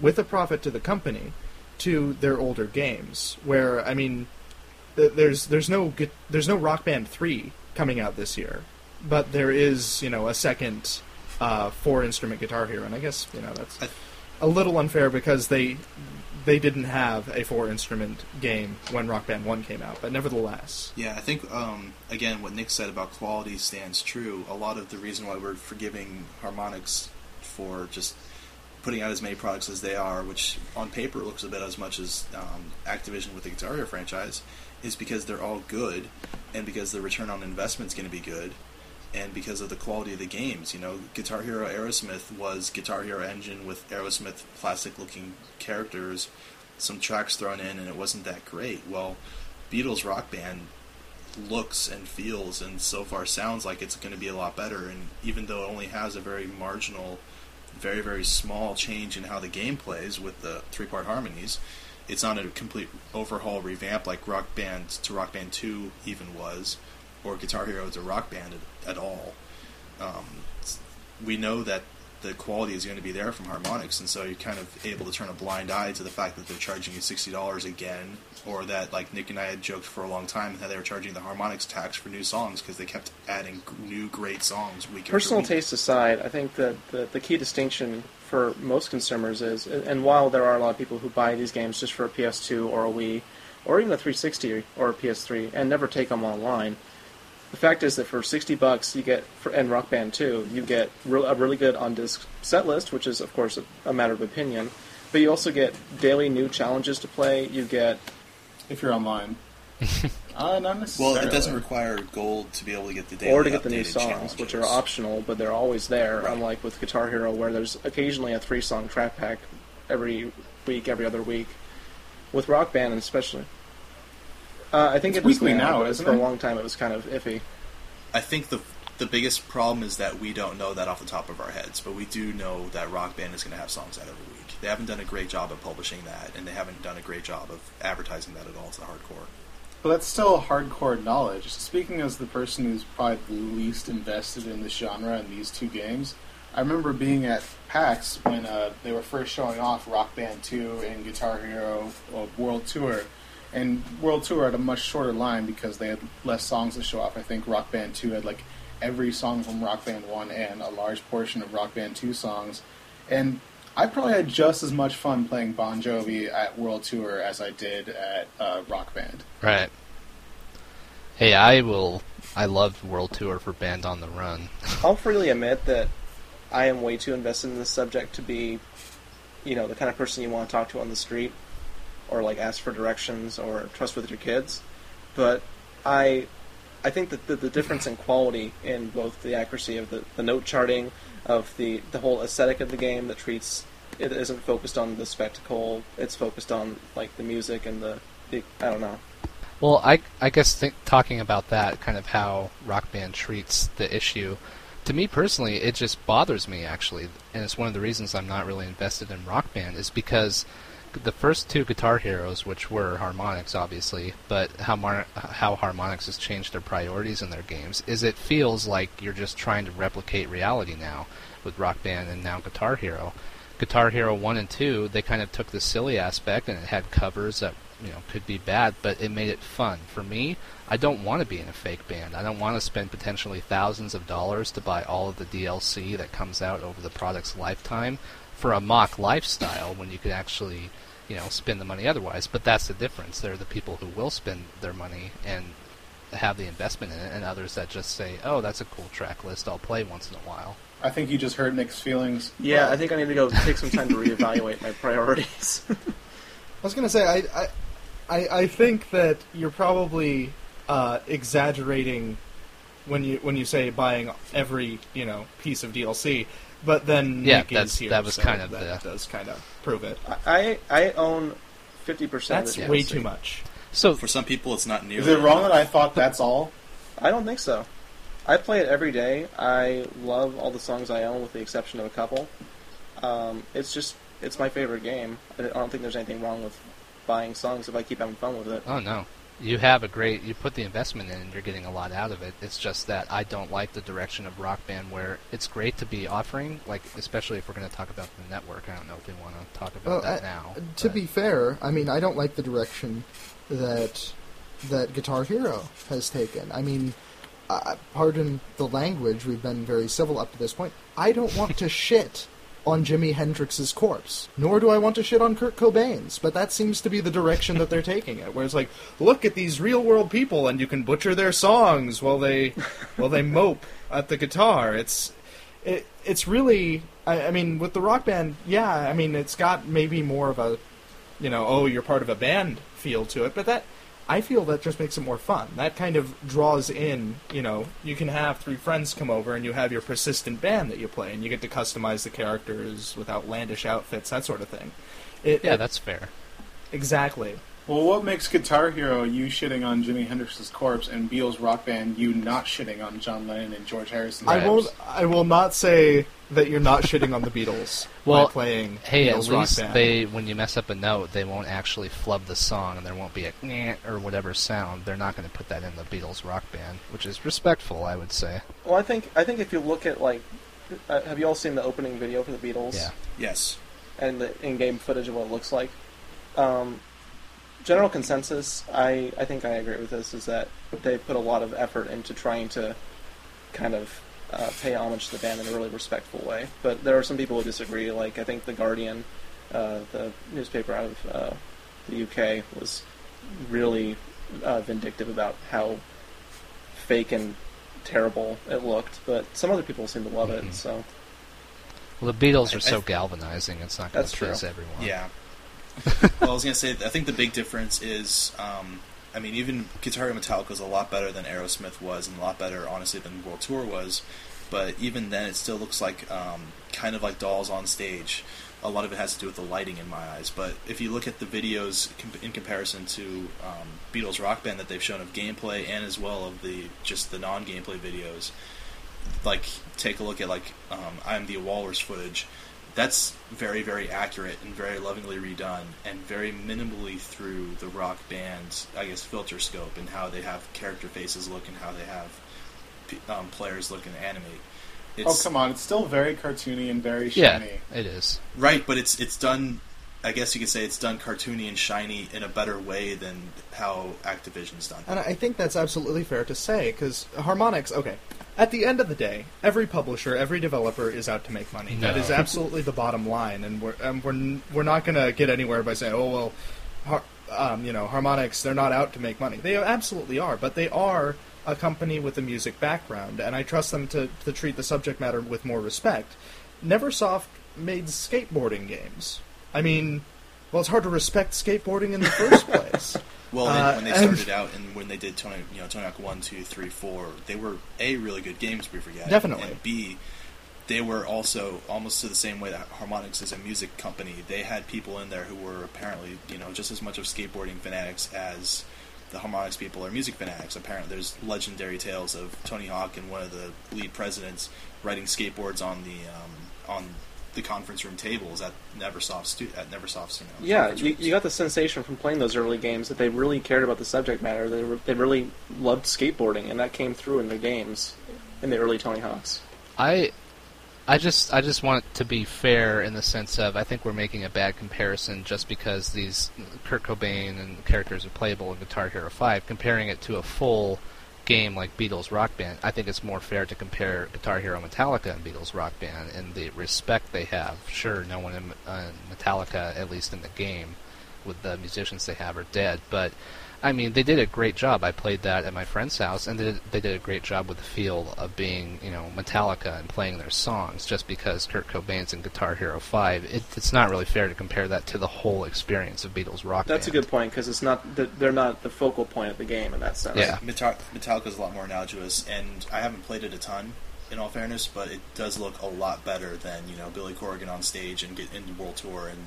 with a profit to the company to their older games. Where I mean, th- there's there's no there's no Rock Band three coming out this year, but there is you know a second uh, four instrument Guitar Hero, and I guess you know that's a little unfair because they they didn't have a four instrument game when Rock Band one came out, but nevertheless, Yeah, I think um, again what Nick said about quality stands true. A lot of the reason why we're forgiving Harmonix for just putting out as many products as they are, which on paper looks a bit as much as um, Activision with the Guitar Hero franchise, is because they're all good, and because the return on investment is going to be good, and because of the quality of the games. You know, Guitar Hero Aerosmith was Guitar Hero Engine with Aerosmith plastic-looking characters, some tracks thrown in, and it wasn't that great. Well, Beatles Rock Band looks and feels and so far sounds like it's going to be a lot better and even though it only has a very marginal very very small change in how the game plays with the three part harmonies it's not a complete overhaul revamp like rock band to rock band 2 even was or guitar hero to rock band at, at all um, we know that the quality is going to be there from harmonix and so you're kind of able to turn a blind eye to the fact that they're charging you $60 again or that like nick and i had joked for a long time that they were charging the harmonix tax for new songs because they kept adding new great songs week after Personal week. taste aside, I think that the, the key distinction for most consumers is, and while there are a lot of people who buy these games just for a PS2 or a Wii, or even a 360 or a PS3, and never take them online, the fact is that for 60 bucks, you get, for, and Rock Band 2, you get re- a really good on disc set list, which is, of course, a, a matter of opinion, but you also get daily new challenges to play. You get If you're online. uh, not well it doesn't require gold to be able to get the daily or to get the new updated songs, which are optional, but they're always there. Right. Unlike with Guitar Hero, where there's occasionally a three-song track pack every week, every other week. With Rock Band, especially, uh, I think It's it was weekly now, but isn't for it? a long time it was kind of iffy. I think the the biggest problem is that we don't know that off the top of our heads, but we do know that Rock Band is going to have songs out every week. They haven't done a great job of publishing that, and they haven't done a great job of advertising that at all to the hardcore. But that's still hardcore knowledge. Speaking as the person who's probably the least invested in this genre and these two games, I remember being at PAX when uh, they were first showing off Rock Band 2 and Guitar Hero uh, World Tour. And World Tour had a much shorter line because they had less songs to show off. I think Rock Band 2 had like every song from Rock Band 1 and a large portion of Rock Band 2 songs. And I probably had just as much fun playing Bon Jovi at World Tour as I did at uh, Rock Band. Right. Hey, I will. I loved World Tour for Band on the Run. I'll freely admit that I am way too invested in this subject to be, you know, the kind of person you want to talk to on the street, or like ask for directions or trust with your kids. But I, I think that the, the difference in quality in both the accuracy of the, the note charting, of the the whole aesthetic of the game that treats it isn't focused on the spectacle. It's focused on like the music and the, the I don't know. Well, I I guess think, talking about that kind of how Rock Band treats the issue, to me personally, it just bothers me actually, and it's one of the reasons I'm not really invested in Rock Band is because the first two Guitar Heroes, which were Harmonix obviously, but how Mar- how Harmonix has changed their priorities in their games is it feels like you're just trying to replicate reality now with Rock Band and now Guitar Hero. Guitar Hero 1 and 2, they kind of took the silly aspect and it had covers that you know could be bad, but it made it fun. For me, I don't want to be in a fake band. I don't want to spend potentially thousands of dollars to buy all of the DLC that comes out over the product's lifetime for a mock lifestyle when you could actually, you know, spend the money otherwise. But that's the difference. There are the people who will spend their money and have the investment in it, and others that just say, "Oh, that's a cool track list. I'll play once in a while." I think you just hurt Nick's feelings. Yeah, I think I need to go take some time to reevaluate my priorities. I was gonna say I I, I, I think that you're probably uh, exaggerating when you when you say buying every you know piece of DLC, but then Yeah, Nick that's- is here, that was so kind of that the- does kind of prove it. I I own fifty percent. That's of the way too much. So For some people, it's not nearly. Is it wrong enough. that I thought that's all? I don't think so. I play it every day. I love all the songs I own, with the exception of a couple. Um, it's just it's my favorite game. I don't think there's anything wrong with buying songs if I keep having fun with it. Oh no. You have a great you put the investment in and you're getting a lot out of it. It's just that I don't like the direction of Rock Band where it's great to be offering, like especially if we're going to talk about the network. I don't know if we want to talk about Well, that I- now. To but- be fair, I mean, I don't like the direction that that Guitar Hero has taken. I mean, uh, pardon the language, we've been very civil up to this point. I don't want to shit on Jimi Hendrix's corpse, nor do I want to shit on Kurt Cobain's. But that seems to be the direction that they're taking it. Where it's like, look at these real world people, and you can butcher their songs while they while they mope at the guitar. It's it, it's really. I, I mean, with the rock band, yeah. I mean, it's got maybe more of a, you know, oh, you're part of a band feel to it, but that. I feel that just makes it more fun. That kind of draws in, you know, you can have three friends come over and you have your persistent band that you play, and you get to customize the characters with outlandish outfits, that sort of thing. It, Yeah, it- that's fair. exactly. Well, what makes Guitar Hero you shitting on Jimi Hendrix's corpse and Beatles Rock Band you not shitting on John Lennon and George Harrison? I won't. I will not say that you're not shitting on the Beatles Well, by playing Hey, Beatles at rock least band. they when you mess up a note, they won't actually flub the song, and there won't be a or whatever sound. They're not going to put that in the Beatles Rock Band, which is respectful, I would say. Well, I think I think if you look at like, uh, have you all seen the opening video for the Beatles? Yeah. Yes. and the in-game footage of what it looks like. Um, general consensus, I, I think I agree with this, is that they put a lot of effort into trying to kind of uh, pay homage to the band in a really respectful way. But there are some people who disagree. Like I think the Guardian, uh, the newspaper out of uh, the UK, was really uh, vindictive about how fake and terrible it looked. But some other people seem to love Mhm. it. So Well, the Beatles are so I- galvanizing; it's not going to please everyone. Yeah. Well, I was gonna say, I think the big difference is, um, I mean, even Guitar Hero Metallica is a lot better than Aerosmith was, and a lot better, honestly, than World Tour was. But even then, it still looks like um, kind of like dolls on stage. A lot of it has to do with the lighting in my eyes. But if you look at the videos in comparison to um, Beatles Rock Band that they've shown of gameplay, and as well of the just the non-gameplay videos, like take a look at like um, I'm the Walrus footage. That's very very accurate and very lovingly redone, and very minimally through the rock band's I guess filter scope and how they have character faces look and how they have um, players look and animate. oh come on, it's still very cartoony and very Yeah, shiny. it is. Right, but it's it's done. I guess you could say it's done cartoony and shiny in a better way than how Activision's done. And I think that's absolutely fair to say because Harmonix. Okay, at the end of the day, every publisher, every developer is out to make money. That No. is absolutely the bottom line, and we're um, we're n- we're not going to get anywhere by saying, oh well, Har- um, you know, Harmonix they're not out to make money. They absolutely are, but they are a company with a music background, and I trust them to to treat the subject matter with more respect. Neversoft made skateboarding games. I mean, well, it's hard to respect skateboarding in the first place. Well, Uh, when they started out and when they did Tony, you know, Tony Hawk one, two, three, four, they were a really good games. We forget Definitely. and b they were also almost to the same way that Harmonix is a music company. They had people in there who were apparently, you know, just as much of skateboarding fanatics as the Harmonix people are music fanatics. Apparently, there's legendary tales of Tony Hawk and one of the lead presidents riding skateboards on the um, on the conference room tables at Neversoft stu- at Neversoft's, you know. Yeah, you, you got the sensation from playing those early games that they really cared about the subject matter. They were, they really loved skateboarding, and that came through in their games in the early Tony Hawks. I I just I just want it to be fair in the sense of I think we're making a bad comparison just because these Kurt Cobain and characters are playable in Guitar Hero 5 comparing it to a full game like Beatles Rock Band I think it's more fair to compare Guitar Hero Metallica and Beatles Rock Band and the respect they have sure no one in uh, Metallica at least in the game with the musicians they have are dead. But I mean, they did a great job. I played that at my friend's house, and they did, they did a great job with the feel of being, you know, Metallica and playing their songs. Just because Kurt Cobain's in Guitar Hero Five, it, it's not really fair to compare that to the whole experience of Beatles rock. That's a good point because it's not the, they're not the focal point of the game in that sense. Yeah. Metal- Metallica's a lot more analogous, and I haven't played it a ton, in all fairness, but it does look a lot better than you know Billy Corgan on stage and get in World Tour and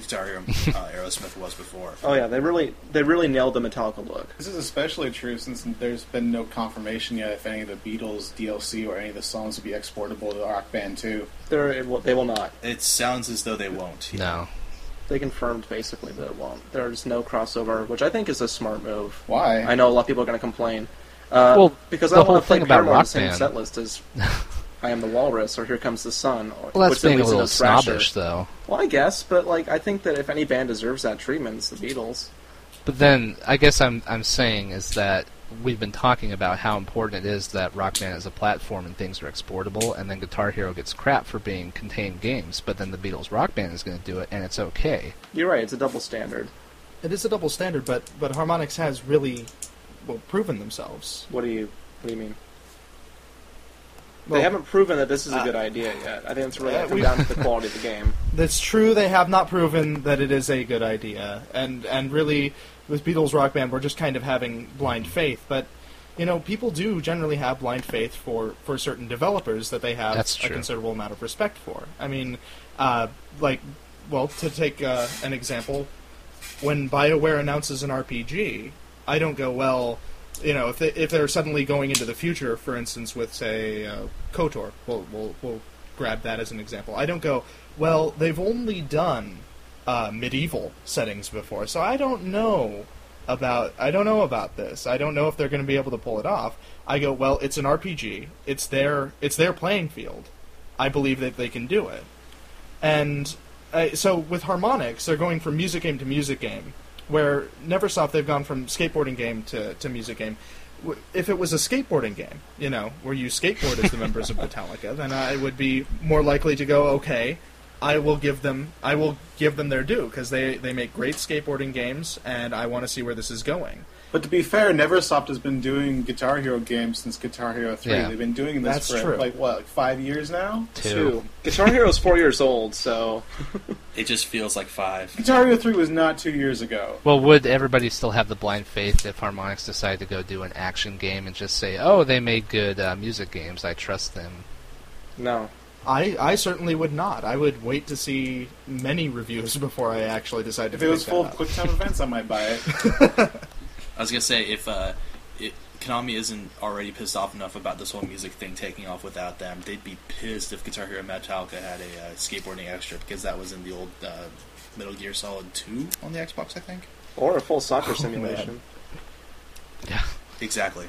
Guitar Hero uh, Aerosmith was before. Oh yeah, they really they really nailed the Metallica look. This is especially true since there's been no confirmation yet if any of the Beatles DLC or any of the songs will be exportable to Rock Band 2. They're it will, they will not. It sounds as though they won't. No, They confirmed basically that it won't. There's no crossover, which I think is a smart move. Why? I know a lot of people are going to complain. Uh, Well, because the I don't whole want to play thing about Paramore Rock the same Band- set list as I Am the Walrus or Here Comes the Sun. Or, well, that's being a little Thrasher. snobbish, though. Well, I guess, but like I think that if any band deserves that treatment, it's the Beatles. But then, I guess I'm I'm saying is that we've been talking about how important it is that Rock Band is a platform and things are exportable, and then Guitar Hero gets crap for being contained games. But then the Beatles Rock Band is going to do it, and it's okay. You're right; it's a double standard. It is a double standard, but but Harmonix has really well proven themselves. What do you What do you mean? Well, they haven't proven that this is a uh, good idea yet. I think it's really uh, come we- down to the quality of the game. That's true. They have not proven that it is a good idea, and and really, with Beatles Rock Band, we're just kind of having blind faith. But you know, people do generally have blind faith for for certain developers that they have That's a considerable amount of respect for. I mean, uh, like, well, to take uh, an example, when BioWare announces an RPG, I don't go well. You know, if they, if they're suddenly going into the future, for instance, with say uh, Kotor, we'll, we'll we'll grab that as an example. I don't go well. They've only done uh, medieval settings before, so I don't know about I don't know about this. I don't know if they're going to be able to pull it off. I go well. It's an RPG. It's their it's their playing field. I believe that they can do it. And uh, so with Harmonix, they're going from music game to music game. Where Neversoft, they've gone from skateboarding game to, to music game. If it was a skateboarding game, you know, where you skateboard as the members of Metallica, then I would be more likely to go, okay, I will give them, I will give them their due because they they make great skateboarding games, and I want to see where this is going. But to be fair, Neversoft has been doing Guitar Hero games since Guitar Hero 3. Yeah. They've been doing this That's for true. like what, like 5 years now? Two. Guitar Hero's four years old, so It just feels like five. Guitar Hero 3 was not 2 years ago. Well, would everybody still have the blind faith if Harmonix decided to go do an action game and just say, "Oh, they made good uh, music games. I trust them." no. I, I certainly would not. I would wait to see many reviews before I actually decide to. If it was full that of up. QuickTime events, I might buy it. I was gonna say if uh, it, Konami isn't already pissed off enough about this whole music thing taking off without them, they'd be pissed if Guitar Hero Metallica had a uh, skateboarding extra because that was in the old uh, Metal Gear Solid 2 on the Xbox, I think. Or a full soccer Oh, simulation. Yeah. Exactly.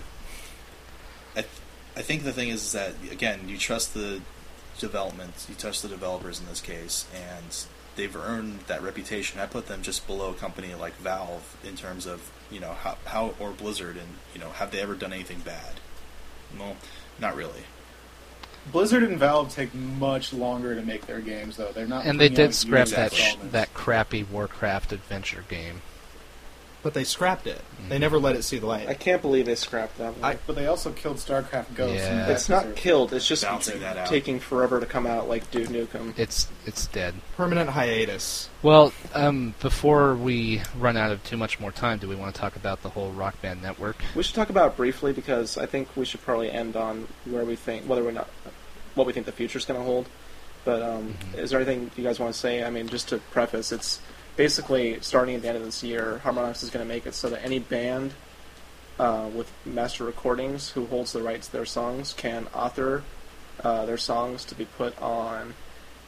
I, th- I think the thing is, is that again, you trust the development, you trust the developers in this case, and they've earned that reputation. I put them just below a company like Valve in terms of you know how, how or Blizzard, and you know have they ever done anything bad? Well, not really. Blizzard and Valve take much longer to make their games, though. They're not. And they did scrap that sh- that crappy Warcraft adventure game. But they scrapped it. They never let it see the light. I can't believe they scrapped that one. I- But they also killed StarCraft Ghost. Yeah. and it's not deserves- killed. It's just Bouncing that out. taking forever to come out, like Duke Nukem. It's it's dead. Permanent hiatus. Well, um, before we run out of too much more time, do we want to talk about the whole Rock Band network? We should talk about it briefly because I think we should probably end on where we think whether we're not what we think the future's going to hold. But um, Mhm. is there anything you guys want to say? I mean, just to preface, it's basically starting at the end of this year. Harmonix is going to make it so that any band uh, with master recordings who holds the rights to their songs can author uh, their songs to be put on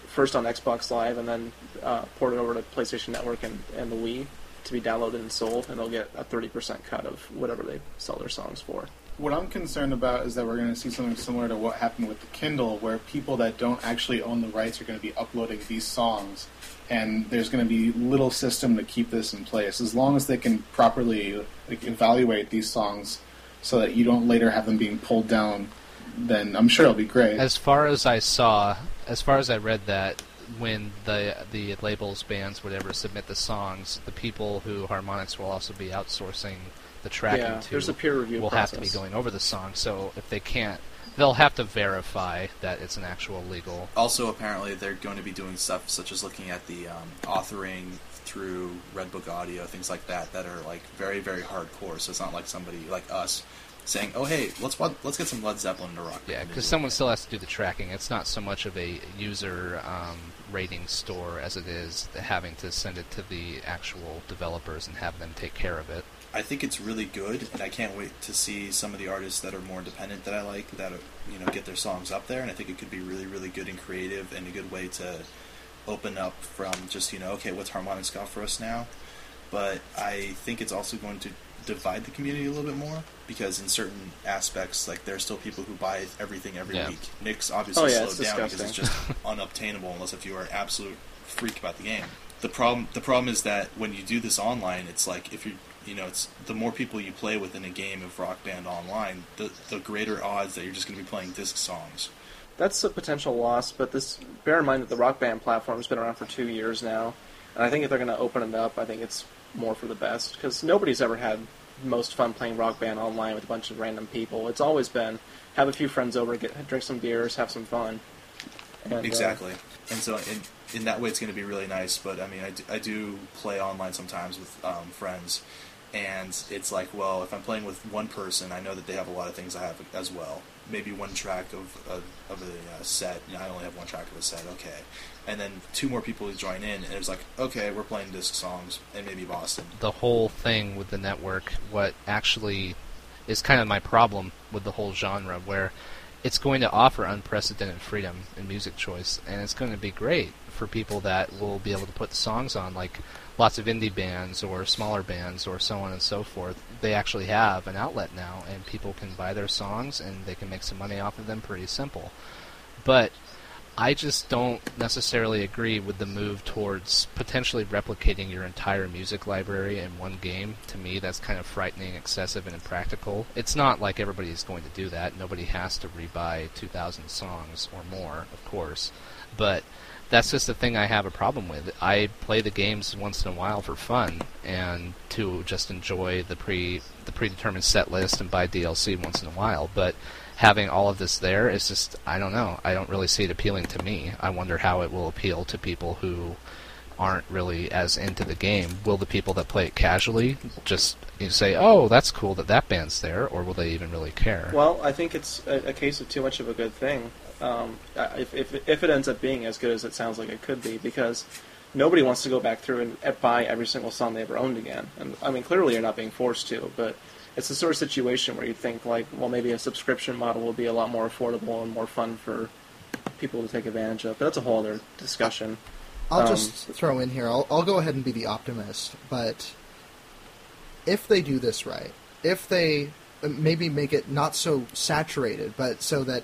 first on Xbox Live and then uh, port it over to PlayStation Network and, and the Wii to be downloaded and sold, and they'll get a 30% cut of whatever they sell their songs for. What I'm concerned about is that we're going to see something similar to what happened with the Kindle, where people that don't actually own the rights are going to be uploading these songs, and there's going to be little system to keep this in place. As long as they can properly like, evaluate these songs, so that you don't later have them being pulled down, then I'm sure it'll be great. As far as I saw, as far as I read that, when the the labels, bands, whatever submit the songs, the people who Harmonix will also be outsourcing the tracking Yeah, to there's a peer review will have to be going over the song. So if they can't, they'll have to verify that it's an actual legal. Also, apparently, they're going to be doing stuff such as looking at the um, authoring through Redbook Audio, things like that, that are like very, very hardcore. So it's not like somebody like us saying, "Oh, hey, let's let's get some Led Zeppelin to rock." Yeah, because someone still has to do the tracking. It's not so much of a user um, rating store as it is having to send it to the actual developers and have them take care of it. I think it's really good, and I can't wait to see some of the artists that are more independent that I like that you know get their songs up there. And I think it could be really, really good and creative, and a good way to open up from just you know okay, what's Harmonix got for us now. But I think it's also going to divide the community a little bit more because in certain aspects, like there are still people who buy everything every Yeah. week. Nick's obviously Oh, yeah, slowed it's down because it's just unobtainable unless if you are an absolute freak about the game. The problem the problem is that when you do this online, it's like if you you know it's the more people you play with in a game of Rock Band online, the the greater odds that you're just going to be playing disc songs. That's a potential loss, but this bear in mind that the Rock Band platform's been around for two years now, and I think if they're going to open it up, I think it's more for the best because nobody's ever had most fun playing Rock Band online with a bunch of random people. It's always been have a few friends over, get drink some beers, have some fun. And, uh, exactly. And so in in that way, it's going to be really nice. But I mean, I do, I do play online sometimes with um, friends, and it's like, well, if I'm playing with one person, I know that they have a lot of things I have as well. Maybe one track of of, of a uh, set. You know, I only have one track of a set. Okay, and then two more people who join in, and it's like, okay, we're playing disc songs, and maybe Boston. the whole thing with the network, what actually is kind of my problem with the whole genre, where it's going to offer unprecedented freedom in music choice, and it's going to be great for people that will be able to put songs on, like lots of indie bands or smaller bands or so on and so forth. They actually have an outlet now, and people can buy their songs and they can make some money off of them pretty simple. But I just don't necessarily agree with the move towards potentially replicating your entire music library in one game. To me, that's kind of frightening, excessive, and impractical. It's not like everybody's going to do that. Nobody has to rebuy 2,000 songs or more, of course. But that's just the thing I have a problem with. I play the games once in a while for fun and to just enjoy the pre the predetermined set list and buy DLC once in a while. But having all of this there is just I don't know. I don't really see it appealing to me. I wonder how it will appeal to people who aren't really as into the game. Will the people that play it casually just say, "Oh, that's cool that that band's there," or will they even really care? Well, I think it's a, a case of too much of a good thing. Um, if, if, if it ends up being as good as it sounds like it could be, because nobody wants to go back through and, and buy every single song they ever owned again. And I mean, clearly you're not being forced to, but it's the sort of situation where you think like, well, maybe a subscription model will be a lot more affordable and more fun for people to take advantage of. But that's a whole other discussion. I'll Um, just throw in here. I'll, I'll go ahead and be the optimist, but if they do this right, if they uh, maybe make it not so saturated, but so that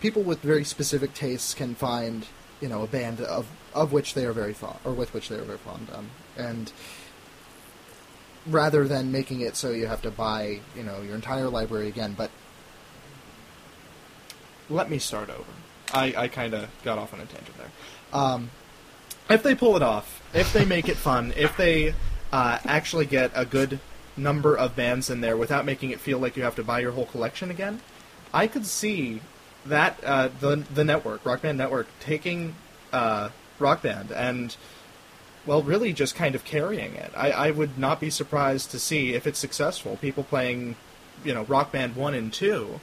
people with very specific tastes can find, you know, a band of of which they are very fond, or with which they are very fond, um, and rather than making it so you have to buy, you know, your entire library again, but Let me start over. I, I kind of got off on a tangent there. Um, if they pull it off, if they make it fun, if they uh, actually get a good number of bands in there without making it feel like you have to buy your whole collection again, I could see that uh, the the network, Rock Band Network, taking uh, Rock Band and well, really just kind of carrying it. I, I would not be surprised to see if it's successful. People playing, you know, Rock Band one and two,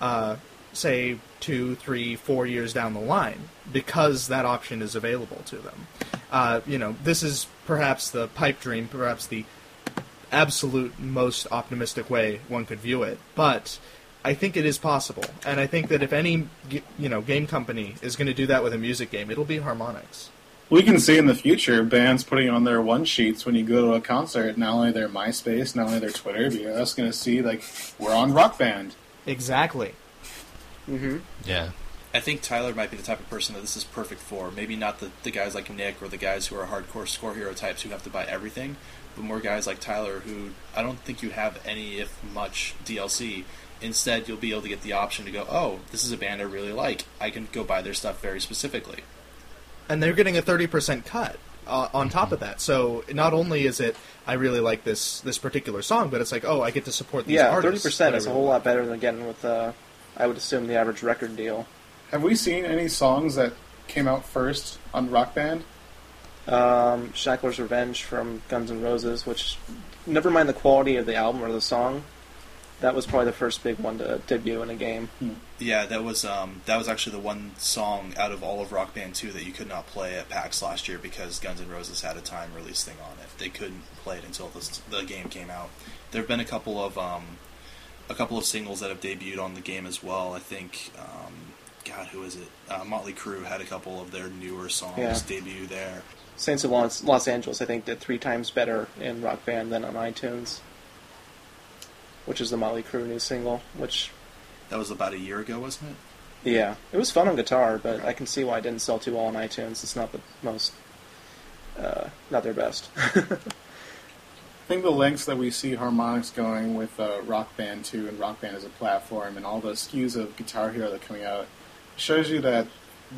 uh, say two, three, four years down the line, because that option is available to them. Uh, you know, this is perhaps the pipe dream, perhaps the absolute most optimistic way one could view it, but I think it is possible, and I think that if any you know game company is going to do that with a music game, it'll be Harmonix. We can see in the future bands putting on their one sheets when you go to a concert, not only their MySpace, not only their Twitter, but you're just going to see like we're on Rock Band. Exactly. Mm-hmm. yeah. I think Tyler might be the type of person that this is perfect for. Maybe not the, the guys like Nick or the guys who are hardcore score hero types who have to buy everything, but more guys like Tyler who I don't think you have any, if much, DLC. Instead, you'll be able to get the option to go, oh, this is a band I really like. I can go buy their stuff very specifically. And they're getting a thirty percent cut uh, on top Mm-hmm. of that. So not only is it I really like this this particular song, but it's like oh I get to support these Yeah, artists. thirty percent that I is a whole like. lot better than getting with, uh, I would assume, the average record deal. Have we seen any songs that came out first on Rock Band? Um, Shackler's Revenge from Guns N' Roses, which, never mind the quality of the album or the song, that was probably the first big one to debut in a game. Yeah, that was um, that was actually the one song out of all of Rock Band 2 that you could not play at PAX last year because Guns N' Roses had a time release thing on it. They couldn't play it until the, the game came out. There have been a couple of um, a couple of singles that have debuted on the game as well. I think, um, God, who is it? Uh, Motley Crue had a couple of their newer songs Yeah. debut there. Saints of Los, Los Angeles, I think, did three times better in Rock Band than on iTunes, which is the Motley Crue new single. Which, That was about a year ago, wasn't it? yeah, it was fun on guitar, but I can see why it didn't sell too well on iTunes. It's not the most, uh, not their best. I think the lengths that we see Harmonix going with uh, Rock Band 2 and Rock Band as a platform and all the SKUs of Guitar Hero that are coming out shows you that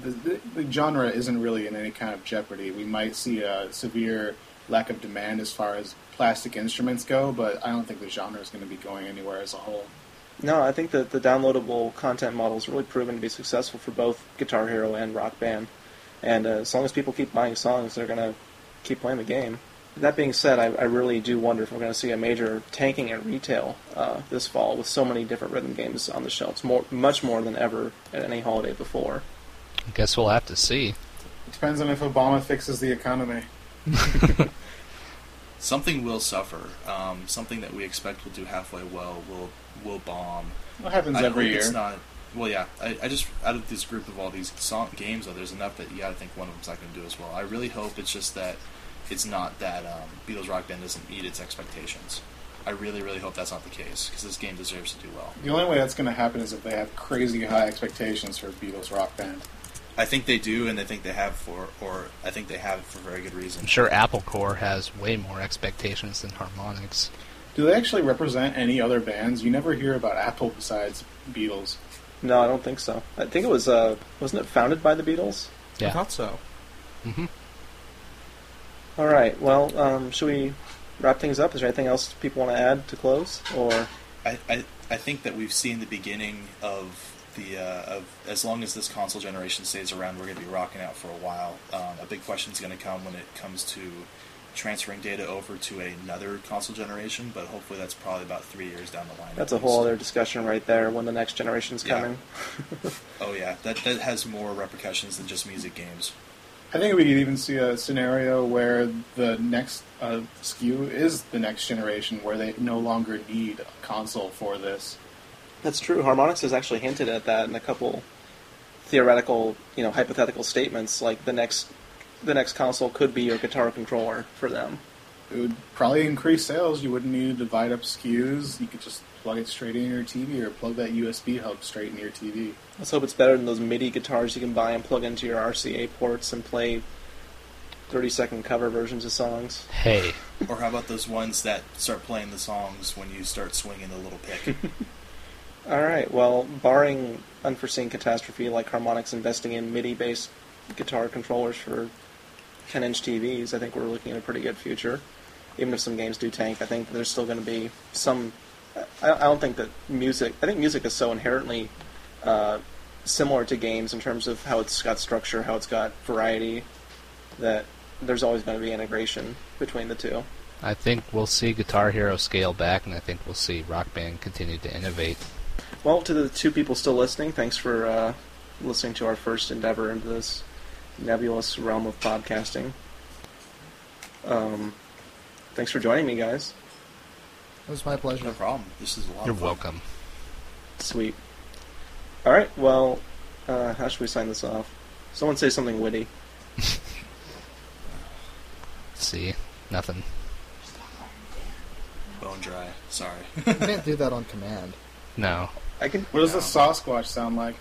the, the, the genre isn't really in any kind of jeopardy. We might see a severe lack of demand as far as plastic instruments go, but I don't think the genre is going to be going anywhere as a whole. No, I think that the downloadable content model has really proven to be successful for both Guitar Hero and Rock Band. And uh, as long as people keep buying songs, they're going to keep playing the game. That being said, I, I really do wonder if we're going to see a major tanking at retail uh, this fall with so many different rhythm games on the shelves, more, much more than ever at any holiday before. I guess we'll have to see. Depends on if Obama fixes the economy. Something will suffer. Um, something that we expect will do halfway well will will bomb. What happens I every year? It's not. Well, yeah. I, I just out of this group of all these song games, though, there's enough that you got to think one of them's not going to do as well. I really hope it's just that it's not that um, Beatles Rock Band doesn't meet its expectations. I really, really hope that's not the case because this game deserves to do well. The only way that's going to happen is if they have crazy high expectations for Beatles Rock Band. I think they do, and I think they have for, or I think they have for very good reason. I'm sure Apple Corps has way more expectations than Harmonix. Do they actually represent any other bands? You never hear about Apple besides Beatles. No, I don't think so. I think it was, uh, wasn't it founded by the Beatles? Yeah. I thought so. hmm All right, well, um, should we wrap things up? Is there anything else people want to add to close? Or I, I, I think that we've seen the beginning of the uh, of as long as this console generation stays around, we're going to be rocking out for a while. Um, a big question is going to come when it comes to transferring data over to another console generation, but hopefully that's probably about three years down the line. that's a whole other discussion right there when the next generation's Yeah. coming. Oh yeah, that that has more repercussions than just music games. I think we could even see a scenario where the next uh, SKU is the next generation, where they no longer need a console for this. That's true. Harmonix has actually hinted at that in a couple theoretical, you know, hypothetical statements. Like the next, the next console could be your guitar controller for them. It would probably increase sales. You wouldn't need to divide up SKUs. You could just plug it straight in your TV or plug that USB hub straight in your TV. Let's hope it's better than those MIDI guitars you can buy and plug into your RCA ports and play thirty-second cover versions of songs. Hey, Or how about those ones that start playing the songs when you start swinging the little pick? All right. Well, barring unforeseen catastrophe like Harmonix investing in MIDI-based guitar controllers for 10-inch TVs, I think we're looking at a pretty good future. Even if some games do tank, I think there's still going to be some. I, don't think that music. I think music is so inherently uh, similar to games in terms of how it's got structure, how it's got variety, that there's always going to be integration between the two. I think we'll see Guitar Hero scale back, and I think we'll see Rock Band continue to innovate. Well, to the two people still listening, thanks for uh, listening to our first endeavor into this nebulous realm of podcasting. Um, thanks for joining me, guys. It was my pleasure. no problem. This is a lot You're of fun. welcome. Sweet. All right. Well, uh, how should we sign this off? Someone say something witty. See, nothing. Bone dry. Sorry. You can't do that on command. No. I can. What does a Sasquatch sound like?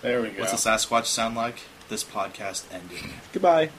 There we go. What's a Sasquatch sound like? This podcast ended. Goodbye.